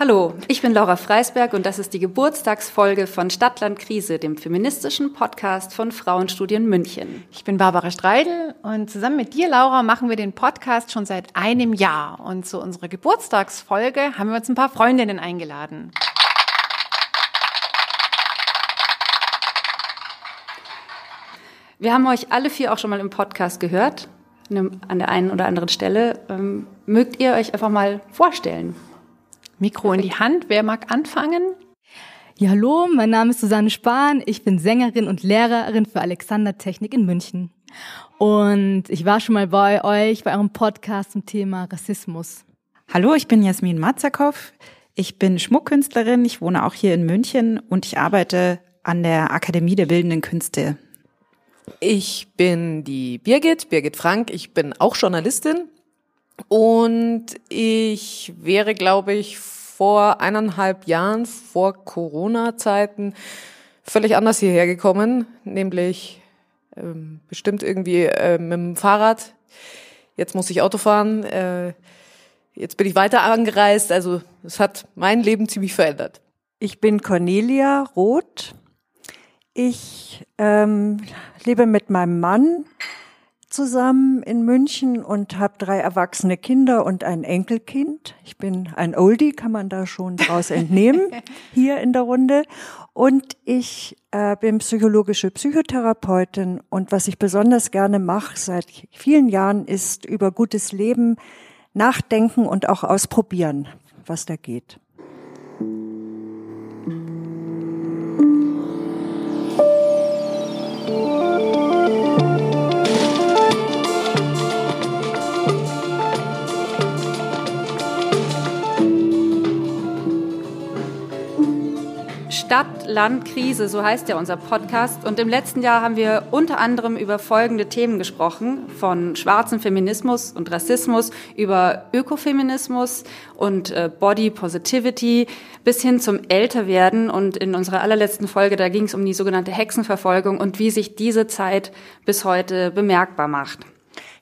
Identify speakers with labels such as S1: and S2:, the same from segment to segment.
S1: Hallo, ich bin Laura Freisberg und das ist die Geburtstagsfolge von Stadtland Krise, dem feministischen Podcast von Frauenstudien München.
S2: Ich bin Barbara Streidel und zusammen mit dir, Laura, machen wir den Podcast schon seit einem Jahr. Und zu unserer Geburtstagsfolge haben wir uns ein paar Freundinnen eingeladen.
S1: Wir haben euch alle vier auch schon mal im Podcast gehört, an der einen oder anderen Stelle. Ähm, mögt ihr euch einfach mal vorstellen?
S2: Mikro in die Hand. Wer mag anfangen?
S3: Ja, hallo, mein Name ist Susanne Spahn. Ich bin Sängerin und Lehrerin für Alexander Technik in München. Und ich war schon mal bei euch bei eurem Podcast zum Thema Rassismus.
S4: Hallo, ich bin Jasmin Matzakow. Ich bin Schmuckkünstlerin. Ich wohne auch hier in München und ich arbeite an der Akademie der Bildenden Künste.
S5: Ich bin die Birgit, Birgit Frank. Ich bin auch Journalistin und ich wäre, glaube ich, vor eineinhalb Jahren, vor Corona-Zeiten, völlig anders hierher gekommen, nämlich ähm, bestimmt irgendwie äh, mit dem Fahrrad. Jetzt muss ich Auto fahren. Äh, jetzt bin ich weiter angereist. Also es hat mein Leben ziemlich verändert.
S6: Ich bin Cornelia Roth. Ich ähm, lebe mit meinem Mann zusammen in München und habe drei erwachsene Kinder und ein Enkelkind. Ich bin ein Oldie, kann man da schon draus entnehmen, hier in der Runde. Und ich äh, bin psychologische Psychotherapeutin und was ich besonders gerne mache seit vielen Jahren ist über gutes Leben nachdenken und auch ausprobieren, was da geht.
S1: Land, Krise, so heißt ja unser Podcast. Und im letzten Jahr haben wir unter anderem über folgende Themen gesprochen, von schwarzem Feminismus und Rassismus über Ökofeminismus und äh, Body Positivity bis hin zum Älterwerden. Und in unserer allerletzten Folge, da ging es um die sogenannte Hexenverfolgung und wie sich diese Zeit bis heute bemerkbar macht.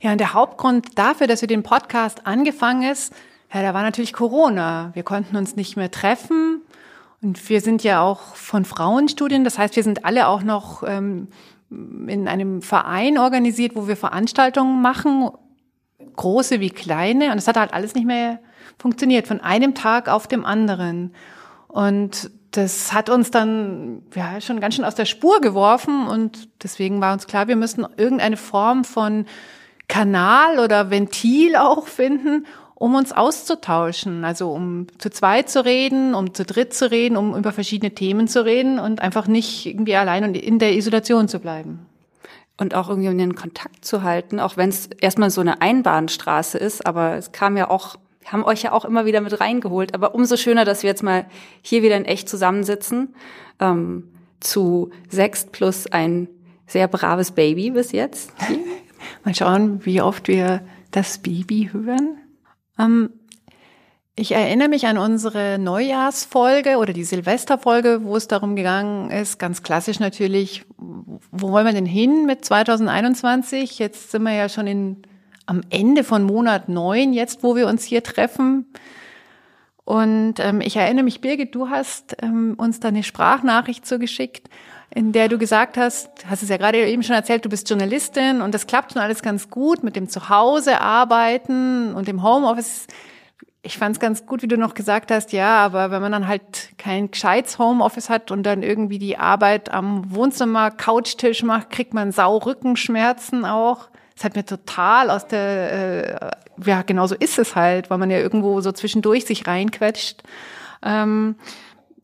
S2: Ja, und der Hauptgrund dafür, dass wir den Podcast angefangen ist, ja, da war natürlich Corona. Wir konnten uns nicht mehr treffen. Und wir sind ja auch von Frauenstudien, das heißt, wir sind alle auch noch ähm, in einem Verein organisiert, wo wir Veranstaltungen machen, große wie kleine. Und es hat halt alles nicht mehr funktioniert, von einem Tag auf dem anderen. Und das hat uns dann ja schon ganz schön aus der Spur geworfen und deswegen war uns klar, wir müssen irgendeine Form von Kanal oder Ventil auch finden, um uns auszutauschen, also um zu zweit zu reden, um zu dritt zu reden, um über verschiedene Themen zu reden und einfach nicht irgendwie allein und in der Isolation zu bleiben.
S1: Und auch irgendwie um den Kontakt zu halten, auch wenn es erstmal so eine Einbahnstraße ist, aber es kam ja auch, wir haben euch ja auch immer wieder mit reingeholt, aber umso schöner, dass wir jetzt mal hier wieder in echt zusammensitzen, ähm, zu sechs plus ein sehr braves Baby bis jetzt.
S2: mal schauen, wie oft wir das Baby hören. Ähm, ich erinnere mich an unsere Neujahrsfolge oder die Silvesterfolge, wo es darum gegangen ist, ganz klassisch natürlich, wo wollen wir denn hin mit 2021? Jetzt sind wir ja schon in, am Ende von Monat neun, jetzt wo wir uns hier treffen. Und ähm, ich erinnere mich, Birgit, du hast ähm, uns da eine Sprachnachricht zugeschickt, in der du gesagt hast, hast es ja gerade eben schon erzählt, du bist Journalistin und das klappt schon alles ganz gut mit dem Zuhause arbeiten und dem Homeoffice. Ich fand es ganz gut, wie du noch gesagt hast, ja, aber wenn man dann halt kein gescheites Homeoffice hat und dann irgendwie die Arbeit am Wohnzimmer, Couchtisch macht, kriegt man Saurückenschmerzen auch. Das hat mir total aus der, äh, ja, genau so ist es halt, weil man ja irgendwo so zwischendurch sich reinquetscht. Ähm,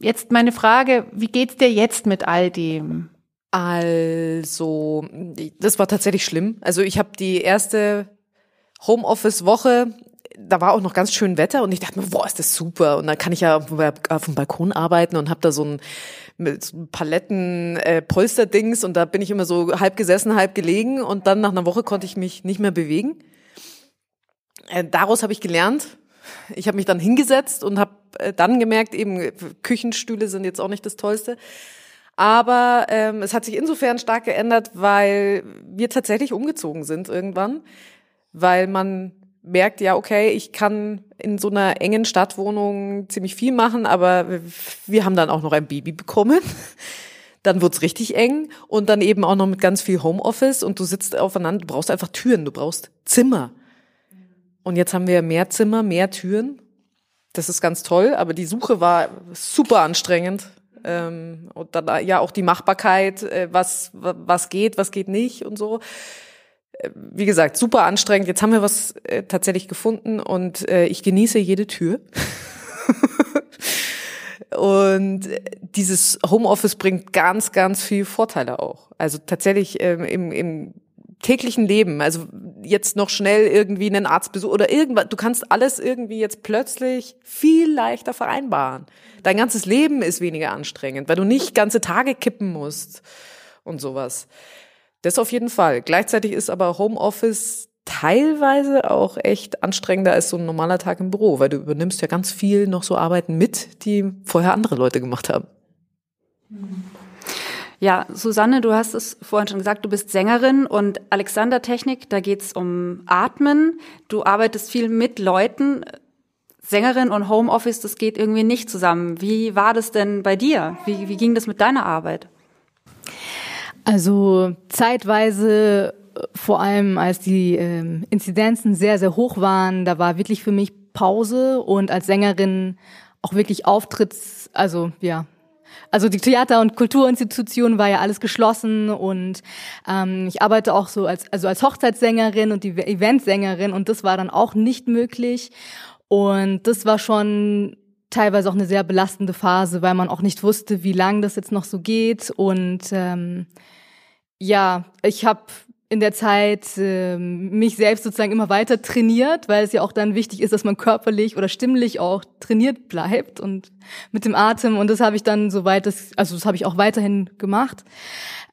S2: Jetzt meine Frage, wie geht's dir jetzt mit all dem?
S5: Also, das war tatsächlich schlimm. Also ich habe die erste Homeoffice-Woche, da war auch noch ganz schön Wetter und ich dachte mir, boah, ist das super. Und dann kann ich ja auf dem Balkon arbeiten und habe da so ein mit so Paletten äh, Polsterdings und da bin ich immer so halb gesessen, halb gelegen und dann nach einer Woche konnte ich mich nicht mehr bewegen. Äh, daraus habe ich gelernt, ich habe mich dann hingesetzt und habe dann gemerkt, eben Küchenstühle sind jetzt auch nicht das Tollste. Aber ähm, es hat sich insofern stark geändert, weil wir tatsächlich umgezogen sind irgendwann, weil man merkt, ja, okay, ich kann in so einer engen Stadtwohnung ziemlich viel machen, aber wir haben dann auch noch ein Baby bekommen. Dann wird's richtig eng und dann eben auch noch mit ganz viel Homeoffice und du sitzt aufeinander, du brauchst einfach Türen, du brauchst Zimmer. Und jetzt haben wir mehr Zimmer, mehr Türen. Das ist ganz toll, aber die Suche war super anstrengend. Ähm, und dann ja auch die Machbarkeit, äh, was, was geht, was geht nicht und so wie gesagt, super anstrengend. Jetzt haben wir was äh, tatsächlich gefunden und äh, ich genieße jede Tür. und dieses Homeoffice bringt ganz, ganz viel Vorteile auch. Also tatsächlich ähm, im, im täglichen Leben, also jetzt noch schnell irgendwie einen Arztbesuch oder irgendwas, du kannst alles irgendwie jetzt plötzlich viel leichter vereinbaren. Dein ganzes Leben ist weniger anstrengend, weil du nicht ganze Tage kippen musst und sowas. Das auf jeden Fall. Gleichzeitig ist aber Homeoffice teilweise auch echt anstrengender als so ein normaler Tag im Büro, weil du übernimmst ja ganz viel noch so Arbeiten mit, die vorher andere Leute gemacht haben.
S1: Ja, Susanne, du hast es vorhin schon gesagt, du bist Sängerin und Alexander Technik, da geht's um Atmen. Du arbeitest viel mit Leuten. Sängerin und Homeoffice, das geht irgendwie nicht zusammen. Wie war das denn bei dir? Wie, wie ging das mit deiner Arbeit?
S3: Also zeitweise, vor allem als die ähm, Inzidenzen sehr, sehr hoch waren, da war wirklich für mich Pause und als Sängerin auch wirklich Auftritts, also ja, also die Theater- und Kulturinstitution war ja alles geschlossen und ähm, ich arbeite auch so als also als Hochzeitssängerin und die Eventsängerin und das war dann auch nicht möglich und das war schon teilweise auch eine sehr belastende Phase, weil man auch nicht wusste, wie lang das jetzt noch so geht. Und ähm, ja, ich habe in der Zeit äh, mich selbst sozusagen immer weiter trainiert, weil es ja auch dann wichtig ist, dass man körperlich oder stimmlich auch trainiert bleibt und mit dem Atem. Und das habe ich dann soweit, das, also das habe ich auch weiterhin gemacht.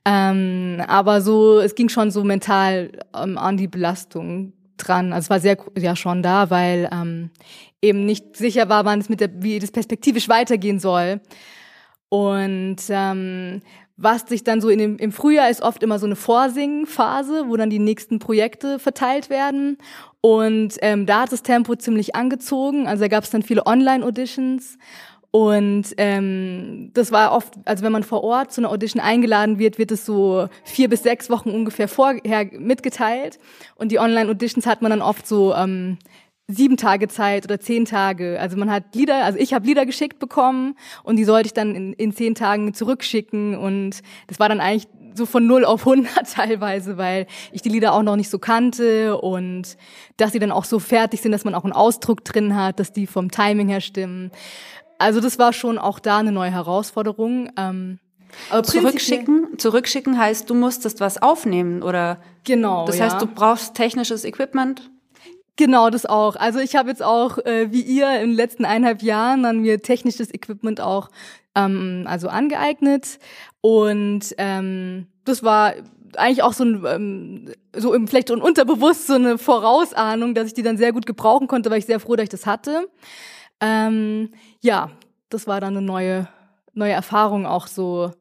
S3: Ähm, aber so, es ging schon so mental ähm, an die Belastung dran. Also es war sehr ja schon da, weil ähm, eben nicht sicher war, wann es mit der, wie das perspektivisch weitergehen soll. Und ähm, was sich dann so in dem, im Frühjahr ist oft immer so eine Vorsingphase, wo dann die nächsten Projekte verteilt werden. Und ähm, da hat das Tempo ziemlich angezogen. Also da gab es dann viele Online-Auditions. Und ähm, das war oft, also wenn man vor Ort zu einer Audition eingeladen wird, wird es so vier bis sechs Wochen ungefähr vorher mitgeteilt. Und die Online-Auditions hat man dann oft so ähm, sieben Tage Zeit oder zehn Tage. Also man hat Lieder, also ich habe Lieder geschickt bekommen und die sollte ich dann in, in zehn Tagen zurückschicken. Und das war dann eigentlich so von null auf hundert teilweise, weil ich die Lieder auch noch nicht so kannte und dass sie dann auch so fertig sind, dass man auch einen Ausdruck drin hat, dass die vom Timing her stimmen. Also das war schon auch da eine neue Herausforderung. Ähm,
S1: aber zurückschicken, zurückschicken heißt, du musstest was aufnehmen oder?
S3: Genau.
S1: Das heißt, du brauchst technisches Equipment.
S3: Genau, das auch. Also ich habe jetzt auch, äh, wie ihr, in den letzten eineinhalb Jahren dann mir technisches Equipment auch ähm, also angeeignet und ähm, das war eigentlich auch so ein ähm, so im vielleicht unterbewusst so eine Vorausahnung, dass ich die dann sehr gut gebrauchen konnte, weil ich sehr froh, dass ich das hatte. Ähm, ja, das war dann eine neue, neue Erfahrung auch so,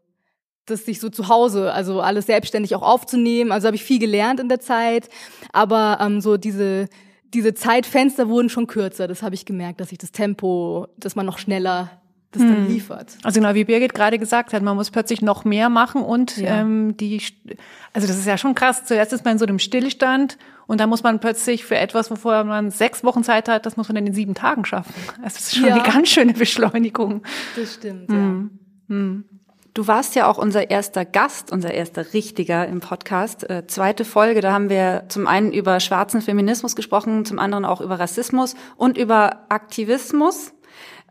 S3: das sich so zu Hause, also alles selbstständig auch aufzunehmen. Also habe ich viel gelernt in der Zeit, aber ähm, so diese diese Zeitfenster wurden schon kürzer. Das habe ich gemerkt, dass ich das Tempo, dass man noch schneller das dann hm. liefert.
S2: Also genau, wie Birgit gerade gesagt hat, man muss plötzlich noch mehr machen und ja. ähm, die, also das ist ja schon krass. Zuerst ist man in so einem Stillstand und dann muss man plötzlich für etwas, wovor man sechs Wochen Zeit hat, das muss man in den sieben Tagen schaffen. Das ist schon ja. eine ganz schöne Beschleunigung.
S3: Das stimmt, hm. ja. Hm.
S1: Du warst ja auch unser erster Gast, unser erster Richtiger im Podcast. Äh, zweite Folge, da haben wir zum einen über schwarzen Feminismus gesprochen, zum anderen auch über Rassismus und über Aktivismus.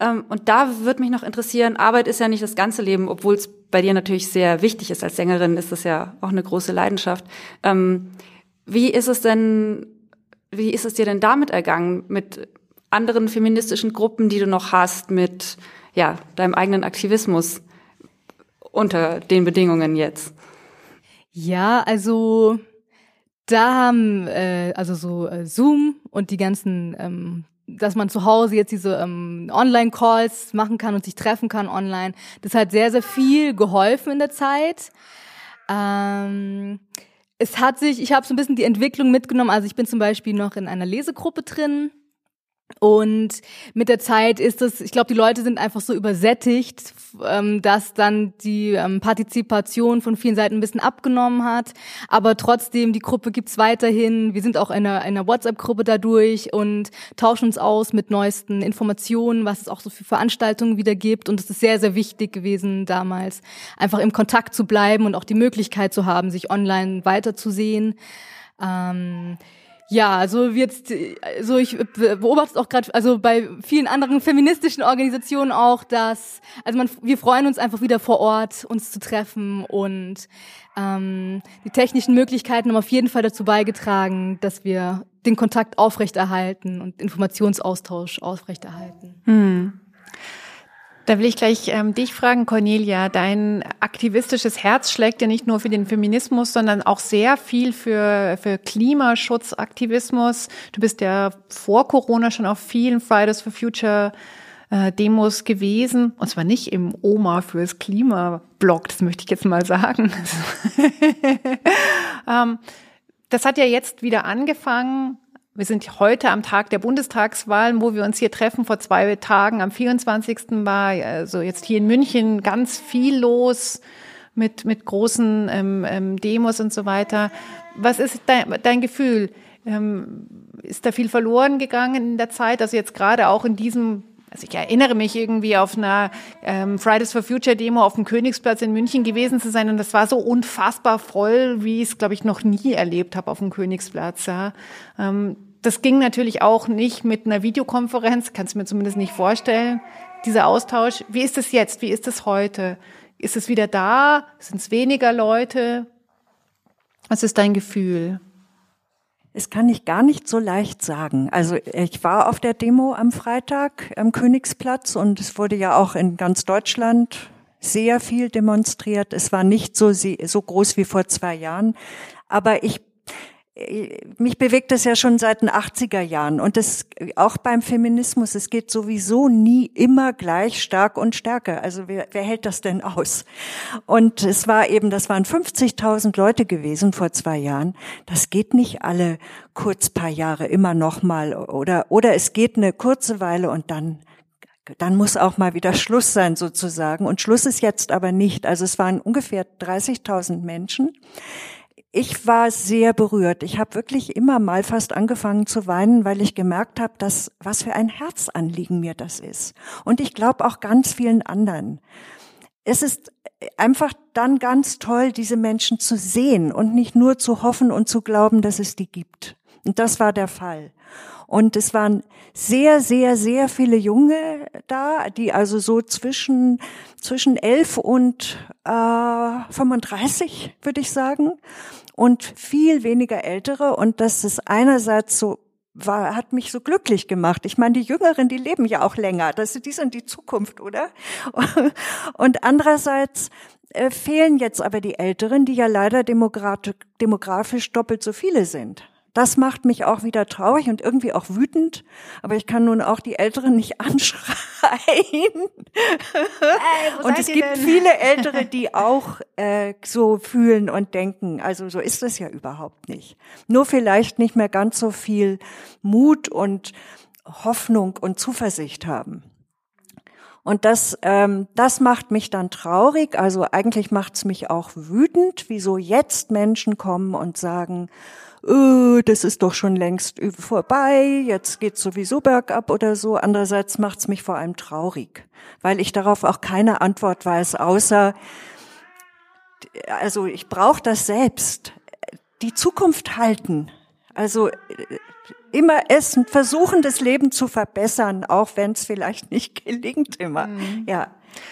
S1: Ähm, und da würde mich noch interessieren, Arbeit ist ja nicht das ganze Leben, obwohl es bei dir natürlich sehr wichtig ist. Als Sängerin ist das ja auch eine große Leidenschaft. Ähm, wie ist es denn, wie ist es dir denn damit ergangen, mit anderen feministischen Gruppen, die du noch hast, mit ja, deinem eigenen Aktivismus unter den Bedingungen jetzt?
S3: Ja, also da haben äh, also so äh, Zoom und die ganzen ähm, dass man zu Hause jetzt diese ähm, Online-Calls machen kann und sich treffen kann online. Das hat sehr, sehr viel geholfen in der Zeit. Ähm, es hat sich, ich habe so ein bisschen die Entwicklung mitgenommen. Also ich bin zum Beispiel noch in einer Lesegruppe drin und mit der Zeit ist es, ich glaube, die Leute sind einfach so übersättigt, ähm, dass dann die ähm, Partizipation von vielen Seiten ein bisschen abgenommen hat. Aber trotzdem, die Gruppe gibt's weiterhin. Wir sind auch in einer, einer WhatsApp-Gruppe dadurch und tauschen uns aus mit neuesten Informationen, was es auch so für Veranstaltungen wieder gibt. Und es ist sehr, sehr wichtig gewesen damals, einfach im Kontakt zu bleiben und auch die Möglichkeit zu haben, sich online weiterzusehen. Ähm, ja, also jetzt, also ich beobachte es auch gerade, also bei vielen anderen feministischen Organisationen auch, dass, also man, wir freuen uns einfach wieder vor Ort, uns zu treffen und ähm, die technischen Möglichkeiten haben auf jeden Fall dazu beigetragen, dass wir den Kontakt aufrechterhalten und Informationsaustausch aufrechterhalten. Hm.
S2: Da will ich gleich ähm, dich fragen, Cornelia. Dein aktivistisches Herz schlägt ja nicht nur für den Feminismus, sondern auch sehr viel für, für Klimaschutzaktivismus. Du bist ja vor Corona schon auf vielen Fridays for Future äh, Demos gewesen. Und zwar nicht im Oma fürs Klima-Blog, das möchte ich jetzt mal sagen. ähm, das hat ja jetzt wieder angefangen wir sind heute am Tag der Bundestagswahlen, wo wir uns hier treffen. Vor zwei Tagen, am 24. war also jetzt hier in München ganz viel los mit, mit großen ähm, ähm, Demos und so weiter. Was ist dein, dein Gefühl? Ähm, ist da viel verloren gegangen in der Zeit? Also jetzt gerade auch in diesem also ich erinnere mich irgendwie auf einer ähm, Fridays for Future Demo auf dem Königsplatz in München gewesen zu sein und das war so unfassbar voll, wie ich es glaube ich noch nie erlebt habe auf dem Königsplatz. Ja. Ähm, das ging natürlich auch nicht mit einer Videokonferenz, kannst du mir zumindest nicht vorstellen, dieser Austausch. Wie ist es jetzt? Wie ist es heute? Ist es wieder da? Sind es weniger Leute? Was ist dein Gefühl?
S6: Es kann ich gar nicht so leicht sagen. Also ich war auf der Demo am Freitag am Königsplatz und es wurde ja auch in ganz Deutschland sehr viel demonstriert. Es war nicht so, so groß wie vor zwei Jahren. Aber ich mich bewegt das ja schon seit den 80er Jahren und das auch beim Feminismus, es geht sowieso nie immer gleich stark und stärker. Also wer, wer hält das denn aus? Und es war eben, das waren 50.000 Leute gewesen vor zwei Jahren. Das geht nicht alle kurz paar Jahre immer noch mal oder oder es geht eine kurze Weile und dann dann muss auch mal wieder Schluss sein sozusagen. Und Schluss ist jetzt aber nicht. Also es waren ungefähr 30.000 Menschen ich war sehr berührt. Ich habe wirklich immer mal fast angefangen zu weinen, weil ich gemerkt habe, dass was für ein Herzanliegen mir das ist. Und ich glaube auch ganz vielen anderen. Es ist einfach dann ganz toll, diese Menschen zu sehen und nicht nur zu hoffen und zu glauben, dass es die gibt. Und das war der Fall. Und es waren sehr, sehr, sehr viele Junge da, die also so zwischen, zwischen elf und äh, 35, würde ich sagen und viel weniger Ältere und das ist einerseits so war, hat mich so glücklich gemacht. Ich meine, die Jüngeren, die leben ja auch länger. Das, die sind die Zukunft, oder? Und andererseits äh, fehlen jetzt aber die Älteren, die ja leider demografisch doppelt so viele sind. Das macht mich auch wieder traurig und irgendwie auch wütend. Aber ich kann nun auch die Älteren nicht anschreien. Ey, und es gibt denn? viele Ältere, die auch äh, so fühlen und denken. Also so ist es ja überhaupt nicht. Nur vielleicht nicht mehr ganz so viel Mut und Hoffnung und Zuversicht haben. Und das, ähm, das macht mich dann traurig. Also eigentlich macht es mich auch wütend, wieso jetzt Menschen kommen und sagen, oh, das ist doch schon längst vorbei, jetzt geht's sowieso bergab oder so. Andererseits macht's mich vor allem traurig, weil ich darauf auch keine Antwort weiß, außer, also ich brauche das selbst. Die Zukunft halten. Also immer es versuchen, das Leben zu verbessern, auch wenn es vielleicht nicht gelingt immer. Mhm. Ja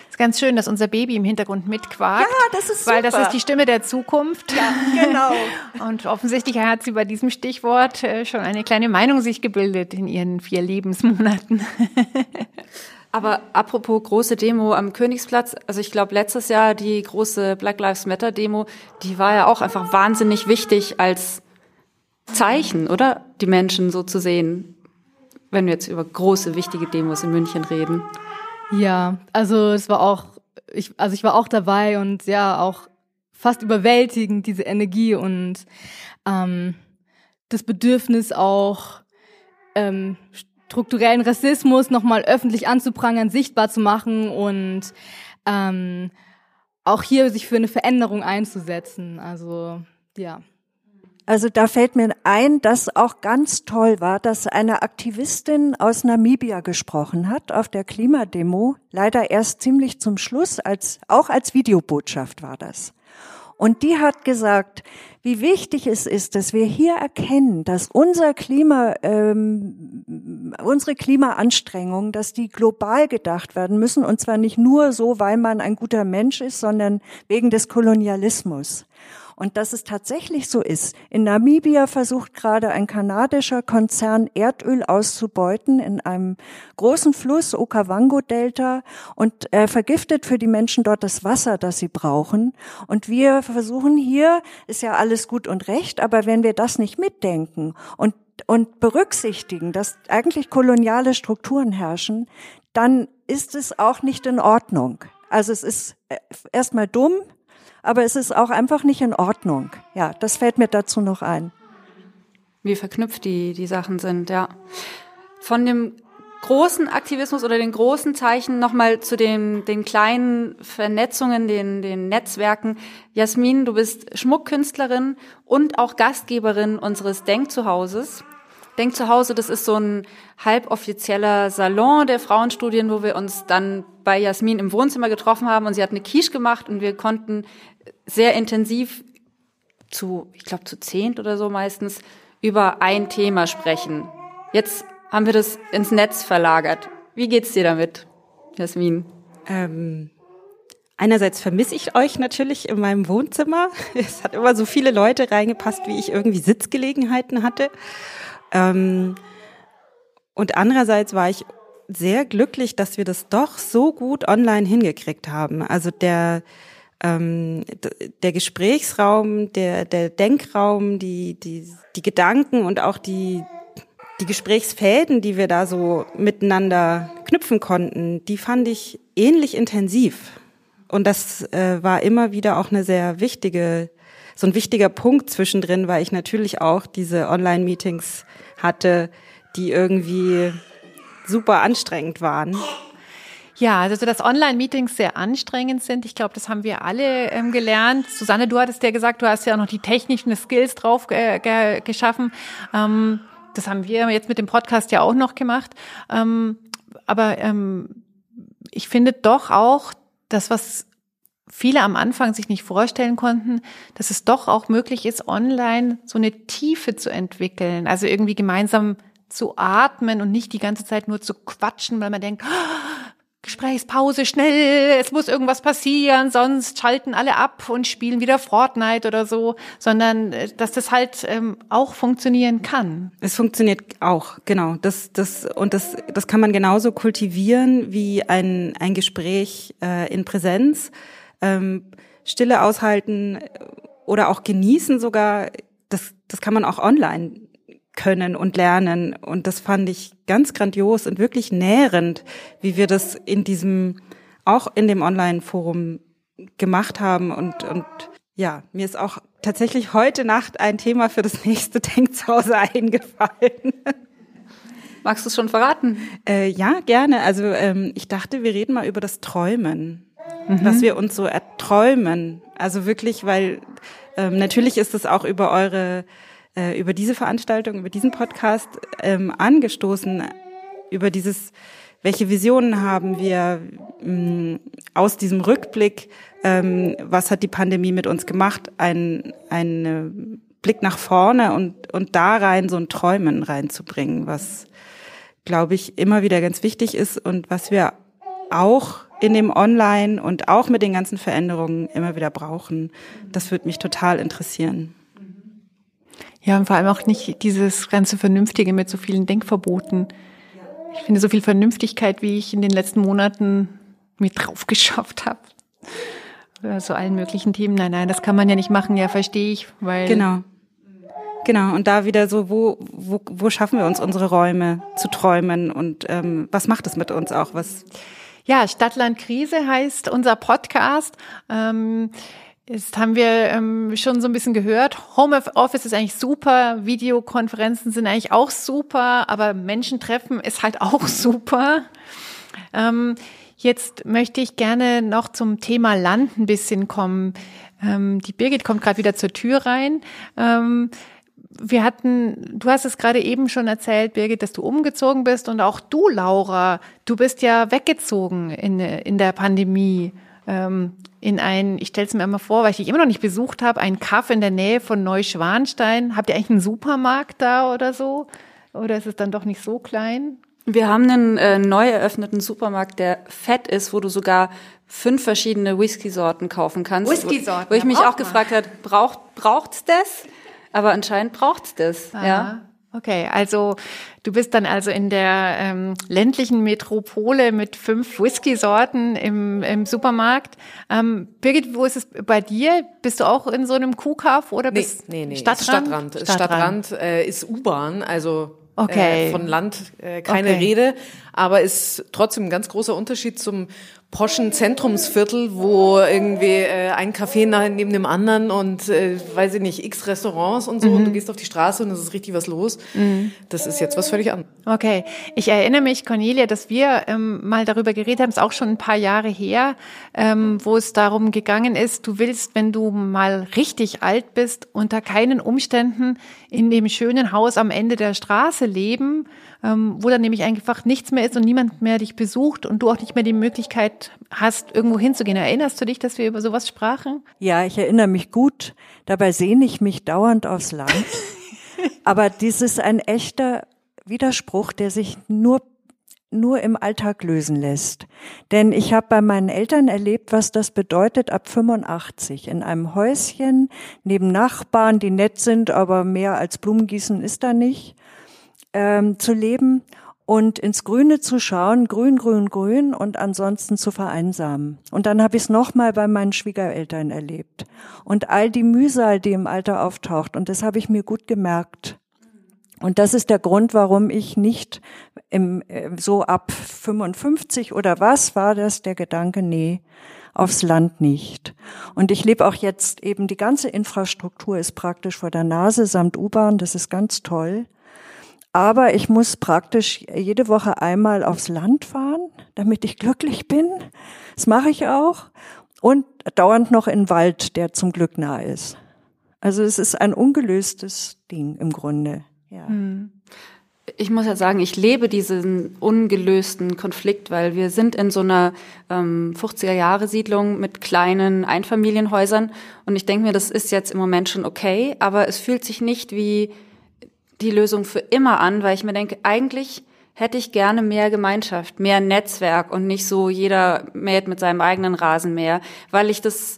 S2: ist ganz schön, dass unser Baby im Hintergrund mitquakt.
S6: Ja, das ist super.
S2: Weil das ist die Stimme der Zukunft.
S6: Ja, genau.
S2: Und offensichtlich hat sie bei diesem Stichwort äh, schon eine kleine Meinung sich gebildet in ihren vier Lebensmonaten.
S1: Aber apropos große Demo am Königsplatz, also ich glaube letztes Jahr die große Black Lives Matter Demo, die war ja auch einfach wahnsinnig wichtig als Zeichen, oder? Die Menschen so zu sehen, wenn wir jetzt über große, wichtige Demos in München reden.
S3: Ja, also es war auch, ich, also ich war auch dabei und ja, auch fast überwältigend, diese Energie und ähm, das Bedürfnis auch ähm, strukturellen Rassismus nochmal öffentlich anzuprangern, sichtbar zu machen und ähm, auch hier sich für eine Veränderung einzusetzen. Also ja.
S6: Also da fällt mir ein, dass auch ganz toll war, dass eine Aktivistin aus Namibia gesprochen hat auf der Klimademo. Leider erst ziemlich zum Schluss, als, auch als Videobotschaft war das. Und die hat gesagt, wie wichtig es ist, dass wir hier erkennen, dass unser Klima, ähm, unsere Klimaanstrengungen, dass die global gedacht werden müssen und zwar nicht nur so, weil man ein guter Mensch ist, sondern wegen des Kolonialismus. Und dass es tatsächlich so ist. In Namibia versucht gerade ein kanadischer Konzern Erdöl auszubeuten in einem großen Fluss, Okavango-Delta, und er vergiftet für die Menschen dort das Wasser, das sie brauchen. Und wir versuchen hier, ist ja alles gut und recht, aber wenn wir das nicht mitdenken und und berücksichtigen, dass eigentlich koloniale Strukturen herrschen, dann ist es auch nicht in Ordnung. Also es ist äh, erstmal dumm, aber es ist auch einfach nicht in Ordnung. Ja, das fällt mir dazu noch ein.
S1: Wie verknüpft die, die Sachen sind, ja. Von dem großen Aktivismus oder den großen Zeichen nochmal zu den, den kleinen Vernetzungen, den, den Netzwerken. Jasmin, du bist Schmuckkünstlerin und auch Gastgeberin unseres Denkzuhauses. Denkzuhause, das ist so ein halboffizieller Salon der Frauenstudien, wo wir uns dann bei Jasmin im Wohnzimmer getroffen haben und sie hat eine Quiche gemacht und wir konnten sehr intensiv zu, ich glaube zu zehnt oder so meistens, über ein Thema sprechen. Jetzt haben wir das ins Netz verlagert. Wie geht's dir damit, Jasmin?
S4: Ähm, einerseits vermisse ich euch natürlich in meinem Wohnzimmer. Es hat immer so viele Leute reingepasst, wie ich irgendwie Sitzgelegenheiten hatte. Ähm, und andererseits war ich sehr glücklich, dass wir das doch so gut online hingekriegt haben. Also der ähm, der Gesprächsraum, der, der Denkraum, die, die, die Gedanken und auch die, die Gesprächsfäden, die wir da so miteinander knüpfen konnten, die fand ich ähnlich intensiv. Und das äh, war immer wieder auch eine sehr wichtige, so ein wichtiger Punkt zwischendrin, weil ich natürlich auch diese Online-Meetings hatte, die irgendwie super anstrengend waren.
S2: Ja, also dass Online-Meetings sehr anstrengend sind, ich glaube, das haben wir alle ähm, gelernt. Susanne, du hattest ja gesagt, du hast ja auch noch die technischen Skills drauf ge ge geschaffen. Ähm, das haben wir jetzt mit dem Podcast ja auch noch gemacht. Ähm, aber ähm, ich finde doch auch, das, was viele am Anfang sich nicht vorstellen konnten, dass es doch auch möglich ist, online so eine Tiefe zu entwickeln. Also irgendwie gemeinsam zu atmen und nicht die ganze Zeit nur zu quatschen, weil man denkt, oh, Gesprächspause, schnell, es muss irgendwas passieren, sonst schalten alle ab und spielen wieder Fortnite oder so, sondern äh, dass das halt ähm, auch funktionieren kann.
S4: Es funktioniert auch, genau. Das, das, und das, das kann man genauso kultivieren wie ein, ein Gespräch äh, in Präsenz. Ähm, Stille aushalten oder auch genießen sogar, das, das kann man auch online können und lernen. Und das fand ich ganz grandios und wirklich nährend, wie wir das in diesem, auch in dem Online-Forum gemacht haben. Und, und ja, mir ist auch tatsächlich heute Nacht ein Thema für das nächste Denkzuhause eingefallen.
S1: Magst du es schon verraten?
S4: Äh, ja, gerne. Also ähm, ich dachte, wir reden mal über das Träumen. Mhm. Dass wir uns so erträumen. Also wirklich, weil ähm, natürlich ist es auch über eure äh, über diese Veranstaltung, über diesen Podcast ähm, angestoßen, über dieses, welche Visionen haben wir mh, mm, aus diesem Rückblick, ähm, was hat die Pandemie mit uns gemacht, ein, ein Blick nach vorne und, und da rein so ein Träumen reinzubringen, was, glaube ich, immer wieder ganz wichtig ist und was wir auch in dem Online und auch mit den ganzen Veränderungen immer wieder brauchen. Das würde mich total interessieren.
S2: Ja, und vor allem auch nicht dieses ganze Vernünftige mit so vielen Denkverboten. Ich finde so viel Vernünftigkeit, wie ich in den letzten Monaten mir drauf geschafft habe. So allen möglichen Themen. Nein, nein, das kann man ja nicht machen. Ja, verstehe ich, weil.
S4: Genau. Genau. Und da wieder so, wo, wo, wo schaffen wir uns unsere Räume zu träumen und ähm, was macht es mit uns auch? Was?
S2: Ja, Stadtland Krise heißt unser Podcast. Ähm, Jetzt haben wir ähm, schon so ein bisschen gehört, Homeoffice ist eigentlich super, Videokonferenzen sind eigentlich auch super, aber Menschen treffen ist halt auch super. Ähm, jetzt möchte ich gerne noch zum Thema Land ein bisschen kommen. Ähm, die Birgit kommt gerade wieder zur Tür rein. Ähm, wir hatten, du hast es gerade eben schon erzählt, Birgit, dass du umgezogen bist und auch du, Laura, du bist ja weggezogen in, in der Pandemie ähm, in ein, ich stelle es mir immer vor, weil ich dich immer noch nicht besucht habe, ein Kaff in der Nähe von Neuschwanstein. Habt ihr eigentlich einen Supermarkt da oder so? Oder ist es dann doch nicht so klein?
S1: Wir haben einen äh, neu eröffneten Supermarkt, der fett ist, wo du sogar fünf verschiedene Whisky-Sorten kaufen kannst.
S2: Whisky-Sorten.
S1: Wo, wo ich mich auch gefragt habe, braucht braucht's das? Aber anscheinend braucht's das.
S2: Aha.
S1: Ja.
S2: Okay, also du bist dann also in der ähm, ländlichen Metropole mit fünf Whisky-Sorten im, im Supermarkt. Ähm, Birgit, wo ist es bei dir? Bist du auch in so einem Kuhkauf oder
S5: Nee,
S2: bist
S5: nee, nee.
S2: Stadtrand?
S5: Stadtrand. Stadtrand, äh, ist U-Bahn, also
S2: Okay.
S5: äh, von Land äh, keine
S2: Okay.
S5: Rede, aber ist trotzdem ein ganz großer Unterschied zum poschen Zentrumsviertel, wo irgendwie äh, ein Café neben dem anderen und äh, weiß ich nicht, x Restaurants und so und du gehst auf die Straße und es ist richtig was los. Das ist jetzt was völlig anderes.
S2: Okay, ich erinnere mich, Cornelia, dass wir ähm, mal darüber geredet haben, ist auch schon ein paar Jahre her, ähm, wo es darum gegangen ist, du willst, wenn du mal richtig alt bist, unter keinen Umständen in dem schönen Haus am Ende der Straße leben, ähm, wo dann nämlich einfach nichts mehr ist und niemand mehr dich besucht und du auch nicht mehr die Möglichkeit hast, irgendwo hinzugehen. Erinnerst du dich, dass wir über sowas sprachen?
S6: Ja, ich erinnere mich gut. Dabei sehne ich mich dauernd aufs Land. Aber dies ist ein echter Widerspruch, der sich nur nur im Alltag lösen lässt. Denn ich habe bei meinen Eltern erlebt, was das bedeutet ab 85 in einem Häuschen neben Nachbarn, die nett sind, aber mehr als Blumengießen ist da nicht, ähm, zu leben und ins Grüne zu schauen, grün, grün, grün und ansonsten zu vereinsamen. Und dann habe ich es nochmal bei meinen Schwiegereltern erlebt. Und all die Mühsal, die im Alter auftaucht, und das habe ich mir gut gemerkt. Und das ist der Grund, warum ich nicht im, äh, so ab 55 oder was war das der Gedanke, nee, aufs Land nicht. Und ich lebe auch jetzt eben, die ganze Infrastruktur ist praktisch vor der Nase samt U-Bahn, das ist ganz toll. Aber ich muss praktisch jede Woche einmal aufs Land fahren, damit ich glücklich bin. Das mache ich auch. Und dauernd noch in Wald, der zum Glück nah ist. Also es ist ein ungelöstes Ding im Grunde. Ja.
S1: Ich muss ja sagen, ich lebe diesen ungelösten Konflikt, weil wir sind in so einer ähm, 50er-Jahre-Siedlung mit kleinen Einfamilienhäusern und ich denke mir, das ist jetzt im Moment schon okay, aber es fühlt sich nicht wie die Lösung für immer an, weil ich mir denke, eigentlich hätte ich gerne mehr Gemeinschaft, mehr Netzwerk und nicht so jeder mäht mit seinem eigenen Rasenmäher, weil ich das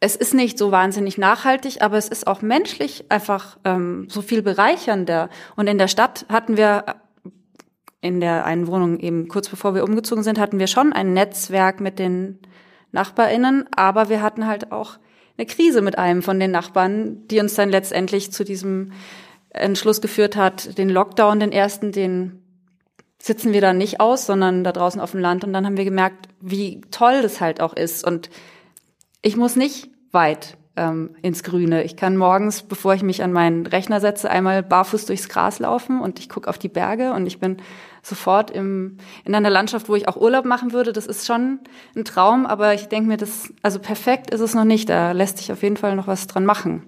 S1: es ist nicht so wahnsinnig nachhaltig, aber es ist auch menschlich einfach ähm, so viel bereichernder. Und in der Stadt hatten wir in der einen Wohnung eben kurz bevor wir umgezogen sind, hatten wir schon ein Netzwerk mit den NachbarInnen, aber wir hatten halt auch eine Krise mit einem von den Nachbarn, die uns dann letztendlich zu diesem Entschluss geführt hat, den Lockdown, den ersten, den sitzen wir da nicht aus, sondern da draußen auf dem Land. Und dann haben wir gemerkt, wie toll das halt auch ist. Und ich muss nicht weit ähm, ins Grüne. Ich kann morgens, bevor ich mich an meinen Rechner setze, einmal barfuß durchs Gras laufen und ich gucke auf die Berge und ich bin sofort im, in einer Landschaft, wo ich auch Urlaub machen würde. Das ist schon ein Traum, aber ich denke mir, das, also perfekt ist es noch nicht. Da lässt sich auf jeden Fall noch was dran machen.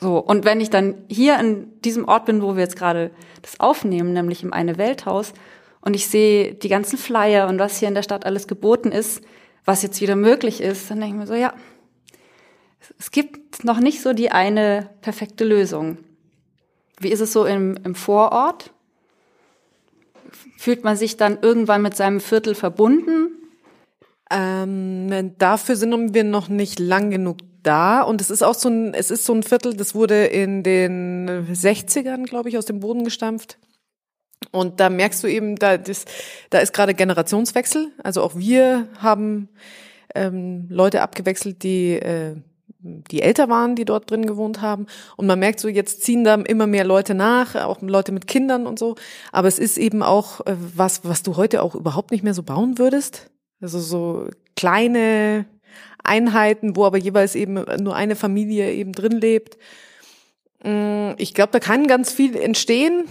S1: So, und wenn ich dann hier an diesem Ort bin, wo wir jetzt gerade das aufnehmen, nämlich im Eine Welthaus, und ich sehe die ganzen Flyer und was hier in der Stadt alles geboten ist, was jetzt wieder möglich ist, dann denke ich mir so, ja, es gibt noch nicht so die eine perfekte Lösung. Wie ist es so im, im Vorort? Fühlt man sich dann irgendwann mit seinem Viertel verbunden?
S5: Ähm, dafür sind wir noch nicht lang genug da und es ist auch so ein, es ist so ein Viertel, das wurde in den 60ern, glaube ich, aus dem Boden gestampft. Und da merkst du eben, da, das, da ist gerade Generationswechsel. Also auch wir haben ähm, Leute abgewechselt, die äh, die älter waren, die dort drin gewohnt haben. Und man merkt so, jetzt ziehen da immer mehr Leute nach, auch Leute mit Kindern und so. Aber es ist eben auch äh, was, was du heute auch überhaupt nicht mehr so bauen würdest. Also so kleine Einheiten, wo aber jeweils eben nur eine Familie eben drin lebt. Mm, ich glaube, da kann ganz viel entstehen,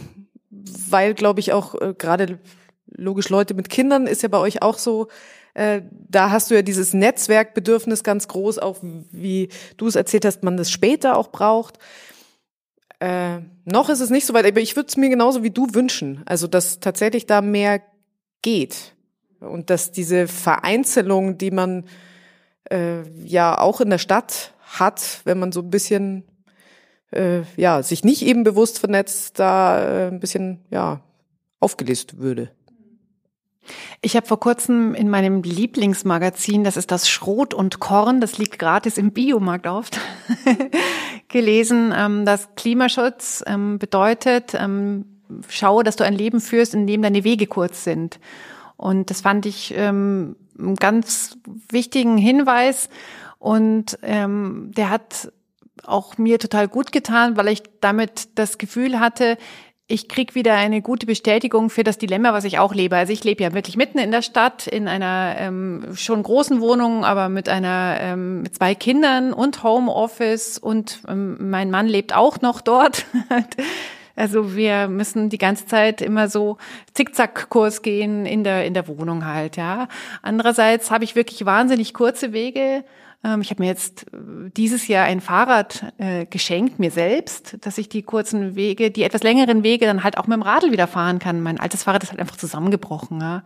S5: weil, glaube ich, auch äh, gerade logisch Leute mit Kindern ist ja bei euch auch so, äh, da hast du ja dieses Netzwerkbedürfnis ganz groß, auch wie du es erzählt hast, man das später auch braucht. Äh, noch ist es nicht so weit, aber ich würde es mir genauso wie du wünschen. Also, dass tatsächlich da mehr geht. Und dass diese Vereinzelung, die man äh, ja auch in der Stadt hat, wenn man so ein bisschen äh, ja sich nicht eben bewusst vernetzt, da äh, ein bisschen ja aufgelöst würde.
S2: Ich habe vor kurzem in meinem Lieblingsmagazin, das ist das Schrot und Korn, das liegt gratis im Biomarkt auf, gelesen, ähm, dass Klimaschutz ähm, bedeutet, ähm, schaue, dass du ein Leben führst, in dem deine Wege kurz sind. Und das fand ich ähm, einen ganz wichtigen Hinweis. Und ähm, der hat auch mir total gut getan, weil ich damit das Gefühl hatte, ich krieg wieder eine gute Bestätigung für das Dilemma, was ich auch lebe. Also ich lebe ja wirklich mitten in der Stadt, in einer ähm, schon großen Wohnung, aber mit einer ähm, mit zwei Kindern und Homeoffice und ähm, mein Mann lebt auch noch dort. Also wir müssen die ganze Zeit immer so Zickzackkurs gehen in der in der Wohnung halt, ja. Andererseits habe ich wirklich wahnsinnig kurze Wege ähm, ich habe mir jetzt äh, dieses Jahr ein Fahrrad äh, geschenkt, mir selbst, dass ich die kurzen Wege, die etwas längeren Wege dann halt auch mit dem Radl wieder fahren kann. Mein altes Fahrrad ist halt einfach zusammengebrochen. Ja.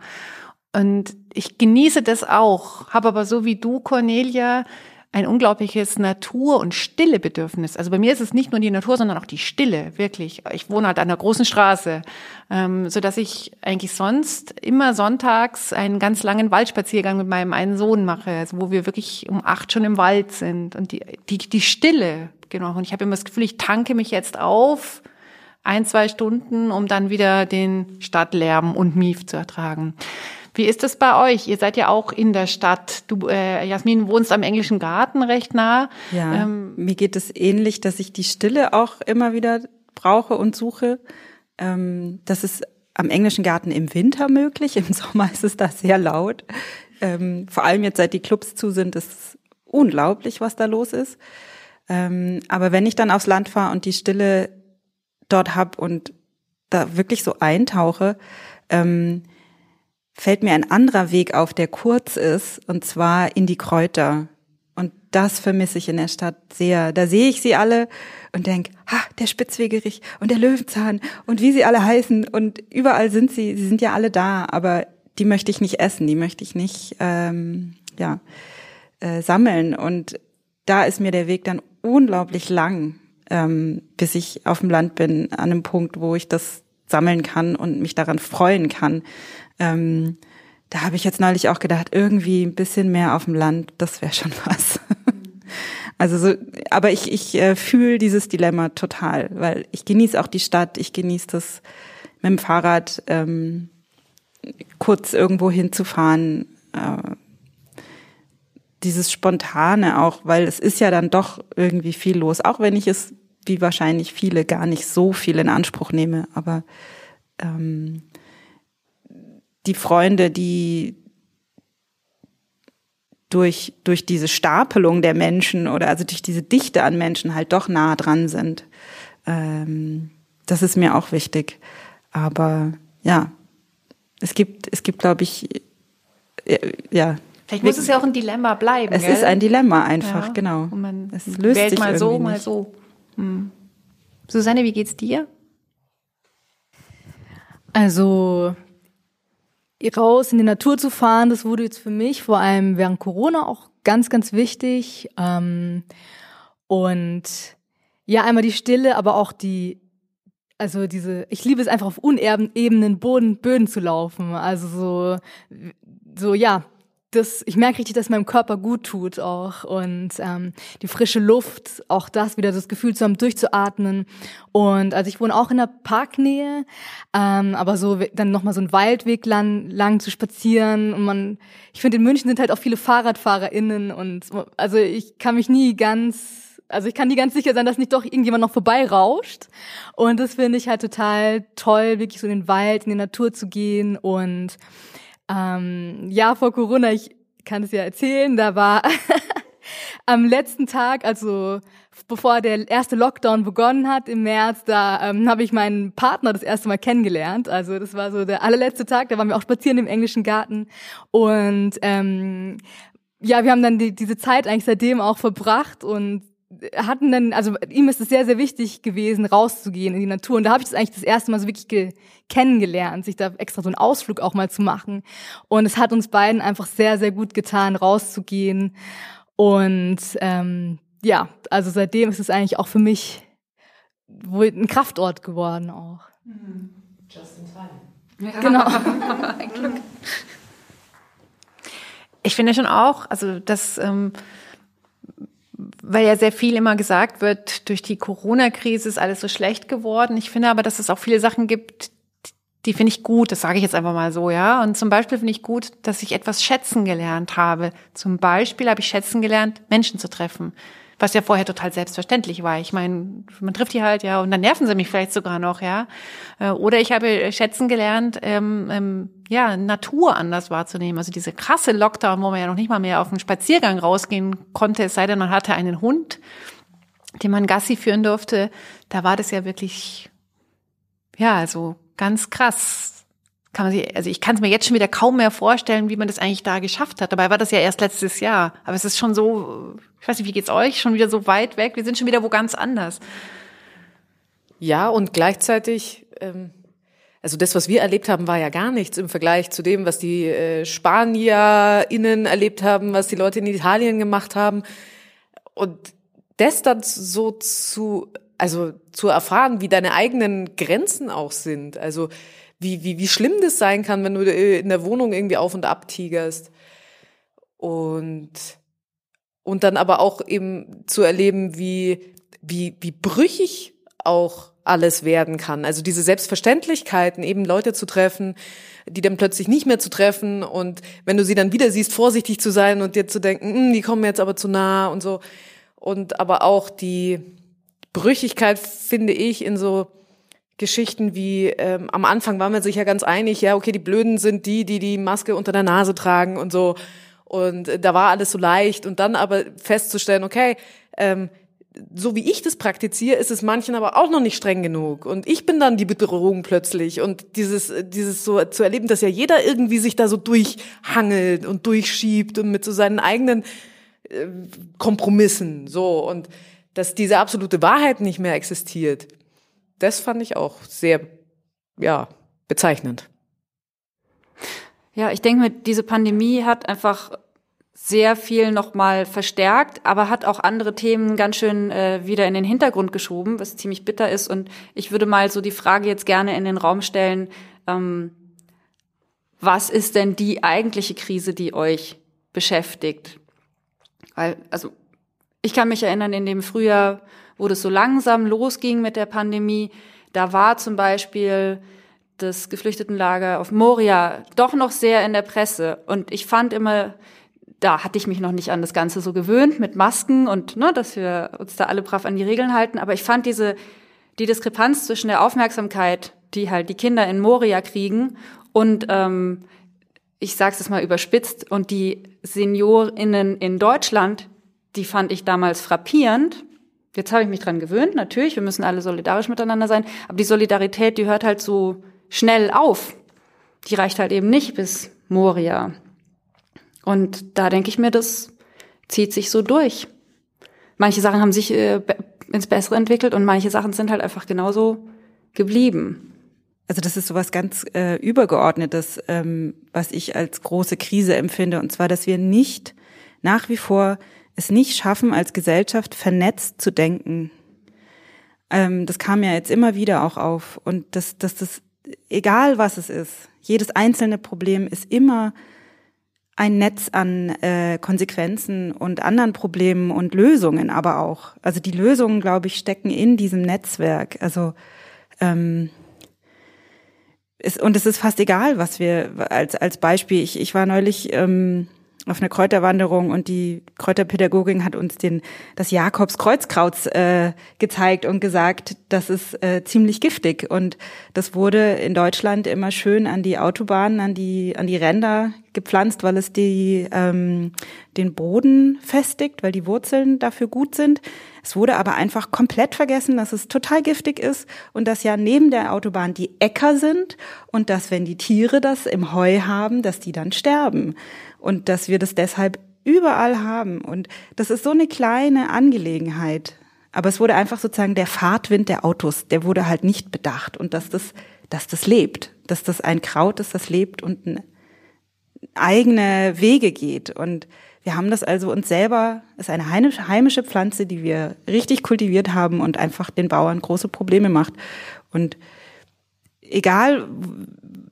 S2: Und ich genieße das auch, habe aber so wie du, Cornelia, ein unglaubliches Natur- und Stillebedürfnis. Also bei mir ist es nicht nur die Natur, sondern auch die Stille, wirklich. Ich wohne halt an einer großen Straße, ähm, so dass ich eigentlich sonst immer sonntags einen ganz langen Waldspaziergang mit meinem einen Sohn mache, also wo wir wirklich um acht schon im Wald sind und die, die, die Stille, genau. Und ich habe immer das Gefühl, ich tanke mich jetzt auf, ein, zwei Stunden, um dann wieder den Stadtlärm und Mief zu ertragen. Wie ist es bei euch? Ihr seid ja auch in der Stadt. Du, äh, Jasmin, wohnst am Englischen Garten recht nah.
S4: Ja, ähm, mir geht es ähnlich, dass ich die Stille auch immer wieder brauche und suche. Ähm, das ist am Englischen Garten im Winter möglich. Im Sommer ist es da sehr laut. Ähm, vor allem jetzt, seit die Clubs zu sind, ist es unglaublich, was da los ist. Ähm, aber wenn ich dann aufs Land fahre und die Stille dort hab und da wirklich so eintauche, ähm, fällt mir ein anderer Weg auf, der kurz ist, und zwar in die Kräuter. Und das vermisse ich in der Stadt sehr. Da sehe ich sie alle und denke, ha, der Spitzwegerich und der Löwenzahn und wie sie alle heißen. Und überall sind sie, sie sind ja alle da, aber die möchte ich nicht essen, die möchte ich nicht ähm, ja, äh, sammeln. Und da ist mir der Weg dann unglaublich lang, ähm, bis ich auf dem Land bin, an einem Punkt, wo ich das sammeln kann und mich daran freuen kann. Ähm, da habe ich jetzt neulich auch gedacht, irgendwie ein bisschen mehr auf dem Land, das wäre schon was. also so, aber ich, ich äh, fühle dieses Dilemma total, weil ich genieße auch die Stadt, ich genieße das mit dem Fahrrad ähm, kurz irgendwo hinzufahren. Äh, dieses Spontane auch, weil es ist ja dann doch irgendwie viel los, auch wenn ich es wie wahrscheinlich viele gar nicht so viel in Anspruch nehme, aber ähm, die Freunde, die durch, durch diese Stapelung der Menschen oder also durch diese Dichte an Menschen halt doch nah dran sind. Ähm, das ist mir auch wichtig. Aber ja, es gibt, es gibt, glaube ich, ja.
S2: Vielleicht muss es ja auch ein Dilemma bleiben.
S4: Es
S2: gell?
S4: ist ein Dilemma einfach,
S2: ja.
S4: genau.
S2: Und man
S4: es löst
S2: wählt
S4: sich
S2: mal so, mal
S4: nicht.
S2: so. Hm. Susanne, wie geht's dir?
S3: Also raus in die Natur zu fahren, das wurde jetzt für mich vor allem während Corona auch ganz, ganz wichtig. Ähm, und ja, einmal die Stille, aber auch die, also diese, ich liebe es einfach auf unebenen Boden, Böden zu laufen. Also so, so ja, das, ich merke richtig, dass meinem Körper gut tut auch und ähm, die frische Luft, auch das wieder das Gefühl zu haben, durchzuatmen. Und also ich wohne auch in der Parknähe, ähm, aber so dann nochmal so einen Waldweg lang, lang zu spazieren und man, ich finde in München sind halt auch viele FahrradfahrerInnen und also ich kann mich nie ganz also ich kann nie ganz sicher sein, dass nicht doch irgendjemand noch vorbeirauscht. Und das finde ich halt total toll, wirklich so in den Wald, in die Natur zu gehen und ähm, ja, vor Corona, ich kann es ja erzählen, da war am letzten Tag, also bevor der erste Lockdown begonnen hat im März, da ähm, habe ich meinen Partner das erste Mal kennengelernt. Also das war so der allerletzte Tag, da waren wir auch spazieren im englischen Garten und ähm, ja, wir haben dann die, diese Zeit eigentlich seitdem auch verbracht und hatten dann, also ihm ist es sehr, sehr wichtig gewesen, rauszugehen in die Natur. Und da habe ich das eigentlich das erste Mal so wirklich kennengelernt, sich da extra so einen Ausflug auch mal zu machen. Und es hat uns beiden einfach sehr, sehr gut getan, rauszugehen. Und ähm, ja, also seitdem ist es eigentlich auch für mich wohl ein Kraftort geworden auch. Just in time. Ja. Genau.
S2: Ich finde schon auch, also das, ähm, weil ja sehr viel immer gesagt wird, durch die Corona-Krise ist alles so schlecht geworden. Ich finde aber, dass es auch viele Sachen gibt, die finde ich gut, das sage ich jetzt einfach mal so, ja. Und zum Beispiel finde ich gut, dass ich etwas schätzen gelernt habe. Zum Beispiel habe ich schätzen gelernt, Menschen zu treffen was ja vorher total selbstverständlich war. Ich meine, man trifft die halt, ja, und dann nerven sie mich vielleicht sogar noch, ja. Äh, oder ich habe schätzen gelernt, ähm, ähm, ja, Natur anders wahrzunehmen. Also diese krasse Lockdown, wo man ja noch nicht mal mehr auf einen Spaziergang rausgehen konnte, es sei denn, man hatte einen Hund, den man Gassi führen durfte, da war das ja wirklich, ja, also ganz krass kann man sich, also ich kann es mir jetzt schon wieder kaum mehr vorstellen, wie man das eigentlich da geschafft hat. Dabei war das ja erst letztes Jahr. Aber es ist schon so, ich weiß nicht, wie geht's euch? Schon wieder so weit weg. Wir sind schon wieder wo ganz anders.
S5: Ja, und gleichzeitig, ähm, also das, was wir erlebt haben, war ja gar nichts im Vergleich zu dem, was die äh, SpanierInnen erlebt haben, was die Leute in Italien gemacht haben. Und das dann so zu, also zu erfahren, wie deine eigenen Grenzen auch sind. Also wie, wie, wie schlimm das sein kann, wenn du in der Wohnung irgendwie auf und ab tigerst. Und, und dann aber auch eben zu erleben, wie, wie, wie brüchig auch alles werden kann. Also diese Selbstverständlichkeiten, eben Leute zu treffen, die dann plötzlich nicht mehr zu treffen und wenn du sie dann wieder siehst, vorsichtig zu sein und dir zu denken, hm, die kommen mir jetzt aber zu nah und so. Und aber auch die Brüchigkeit, finde ich, in so Geschichten wie ähm, am Anfang waren wir sich ja ganz einig, ja, okay, die Blöden sind die, die die Maske unter der Nase tragen und so. Und äh, da war alles so leicht. Und dann aber festzustellen, okay, ähm, so wie ich das praktiziere, ist es manchen aber auch noch nicht streng genug. Und ich bin dann die Bedrohung plötzlich. Und dieses, dieses so zu erleben, dass ja jeder irgendwie sich da so durchhangelt und durchschiebt und mit so seinen eigenen äh, Kompromissen, so. Und dass diese absolute Wahrheit nicht mehr existiert das fand ich auch sehr, ja, bezeichnend.
S1: Ja, ich denke, diese Pandemie hat einfach sehr viel nochmal verstärkt, aber hat auch andere Themen ganz schön äh, wieder in den Hintergrund geschoben, was ziemlich bitter ist. Und ich würde mal so die Frage jetzt gerne in den Raum stellen, ähm, was ist denn die eigentliche Krise, die euch beschäftigt? Weil, also, ich kann mich erinnern, in dem Frühjahr wo das so langsam losging mit der Pandemie, da war zum Beispiel das Geflüchtetenlager auf Moria doch noch sehr in der Presse. Und ich fand immer, da hatte ich mich noch nicht an das Ganze so gewöhnt mit Masken und ne, dass wir uns da alle brav an die Regeln halten. Aber ich fand diese die Diskrepanz zwischen der Aufmerksamkeit, die halt die Kinder in Moria kriegen und ähm, ich sage es mal überspitzt und die Seniorinnen in Deutschland, die fand ich damals frappierend, Jetzt habe ich mich dran gewöhnt, natürlich, wir müssen alle solidarisch miteinander sein, aber die Solidarität, die hört halt so schnell auf. Die reicht halt eben nicht bis Moria. Und da denke ich mir, das zieht sich so durch. Manche Sachen haben sich äh, ins Bessere entwickelt und manche Sachen sind halt einfach genauso geblieben.
S4: Also das ist sowas ganz äh, übergeordnetes, ähm, was ich als große Krise empfinde, und zwar, dass wir nicht nach wie vor es nicht schaffen, als Gesellschaft vernetzt zu denken. Ähm, das kam ja jetzt immer wieder auch auf. Und dass das, das, egal was es ist, jedes einzelne Problem ist immer ein Netz an äh, Konsequenzen und anderen Problemen und Lösungen aber auch. Also die Lösungen, glaube ich, stecken in diesem Netzwerk. Also ähm, ist, und es ist fast egal, was wir als als Beispiel. Ich, ich war neulich ähm, auf einer Kräuterwanderung und die Kräuterpädagogin hat uns den das Jakobskreuzkraut äh, gezeigt und gesagt, das ist äh, ziemlich giftig. Und das wurde in Deutschland immer schön an die Autobahnen, an die an die Ränder gepflanzt, weil es die, ähm, den Boden festigt, weil die Wurzeln dafür gut sind. Es wurde aber einfach komplett vergessen, dass es total giftig ist und dass ja neben der Autobahn die Äcker sind und dass, wenn die Tiere das im Heu haben, dass die dann sterben. Und dass wir das deshalb überall haben. Und das ist so eine kleine Angelegenheit. Aber es wurde einfach sozusagen der Fahrtwind der Autos, der wurde halt nicht bedacht. Und dass das, dass das lebt, dass das ein Kraut ist, das lebt und eigene Wege geht. Und wir haben das also uns selber, ist eine heimische Pflanze, die wir richtig kultiviert haben und einfach den Bauern große Probleme macht. Und egal,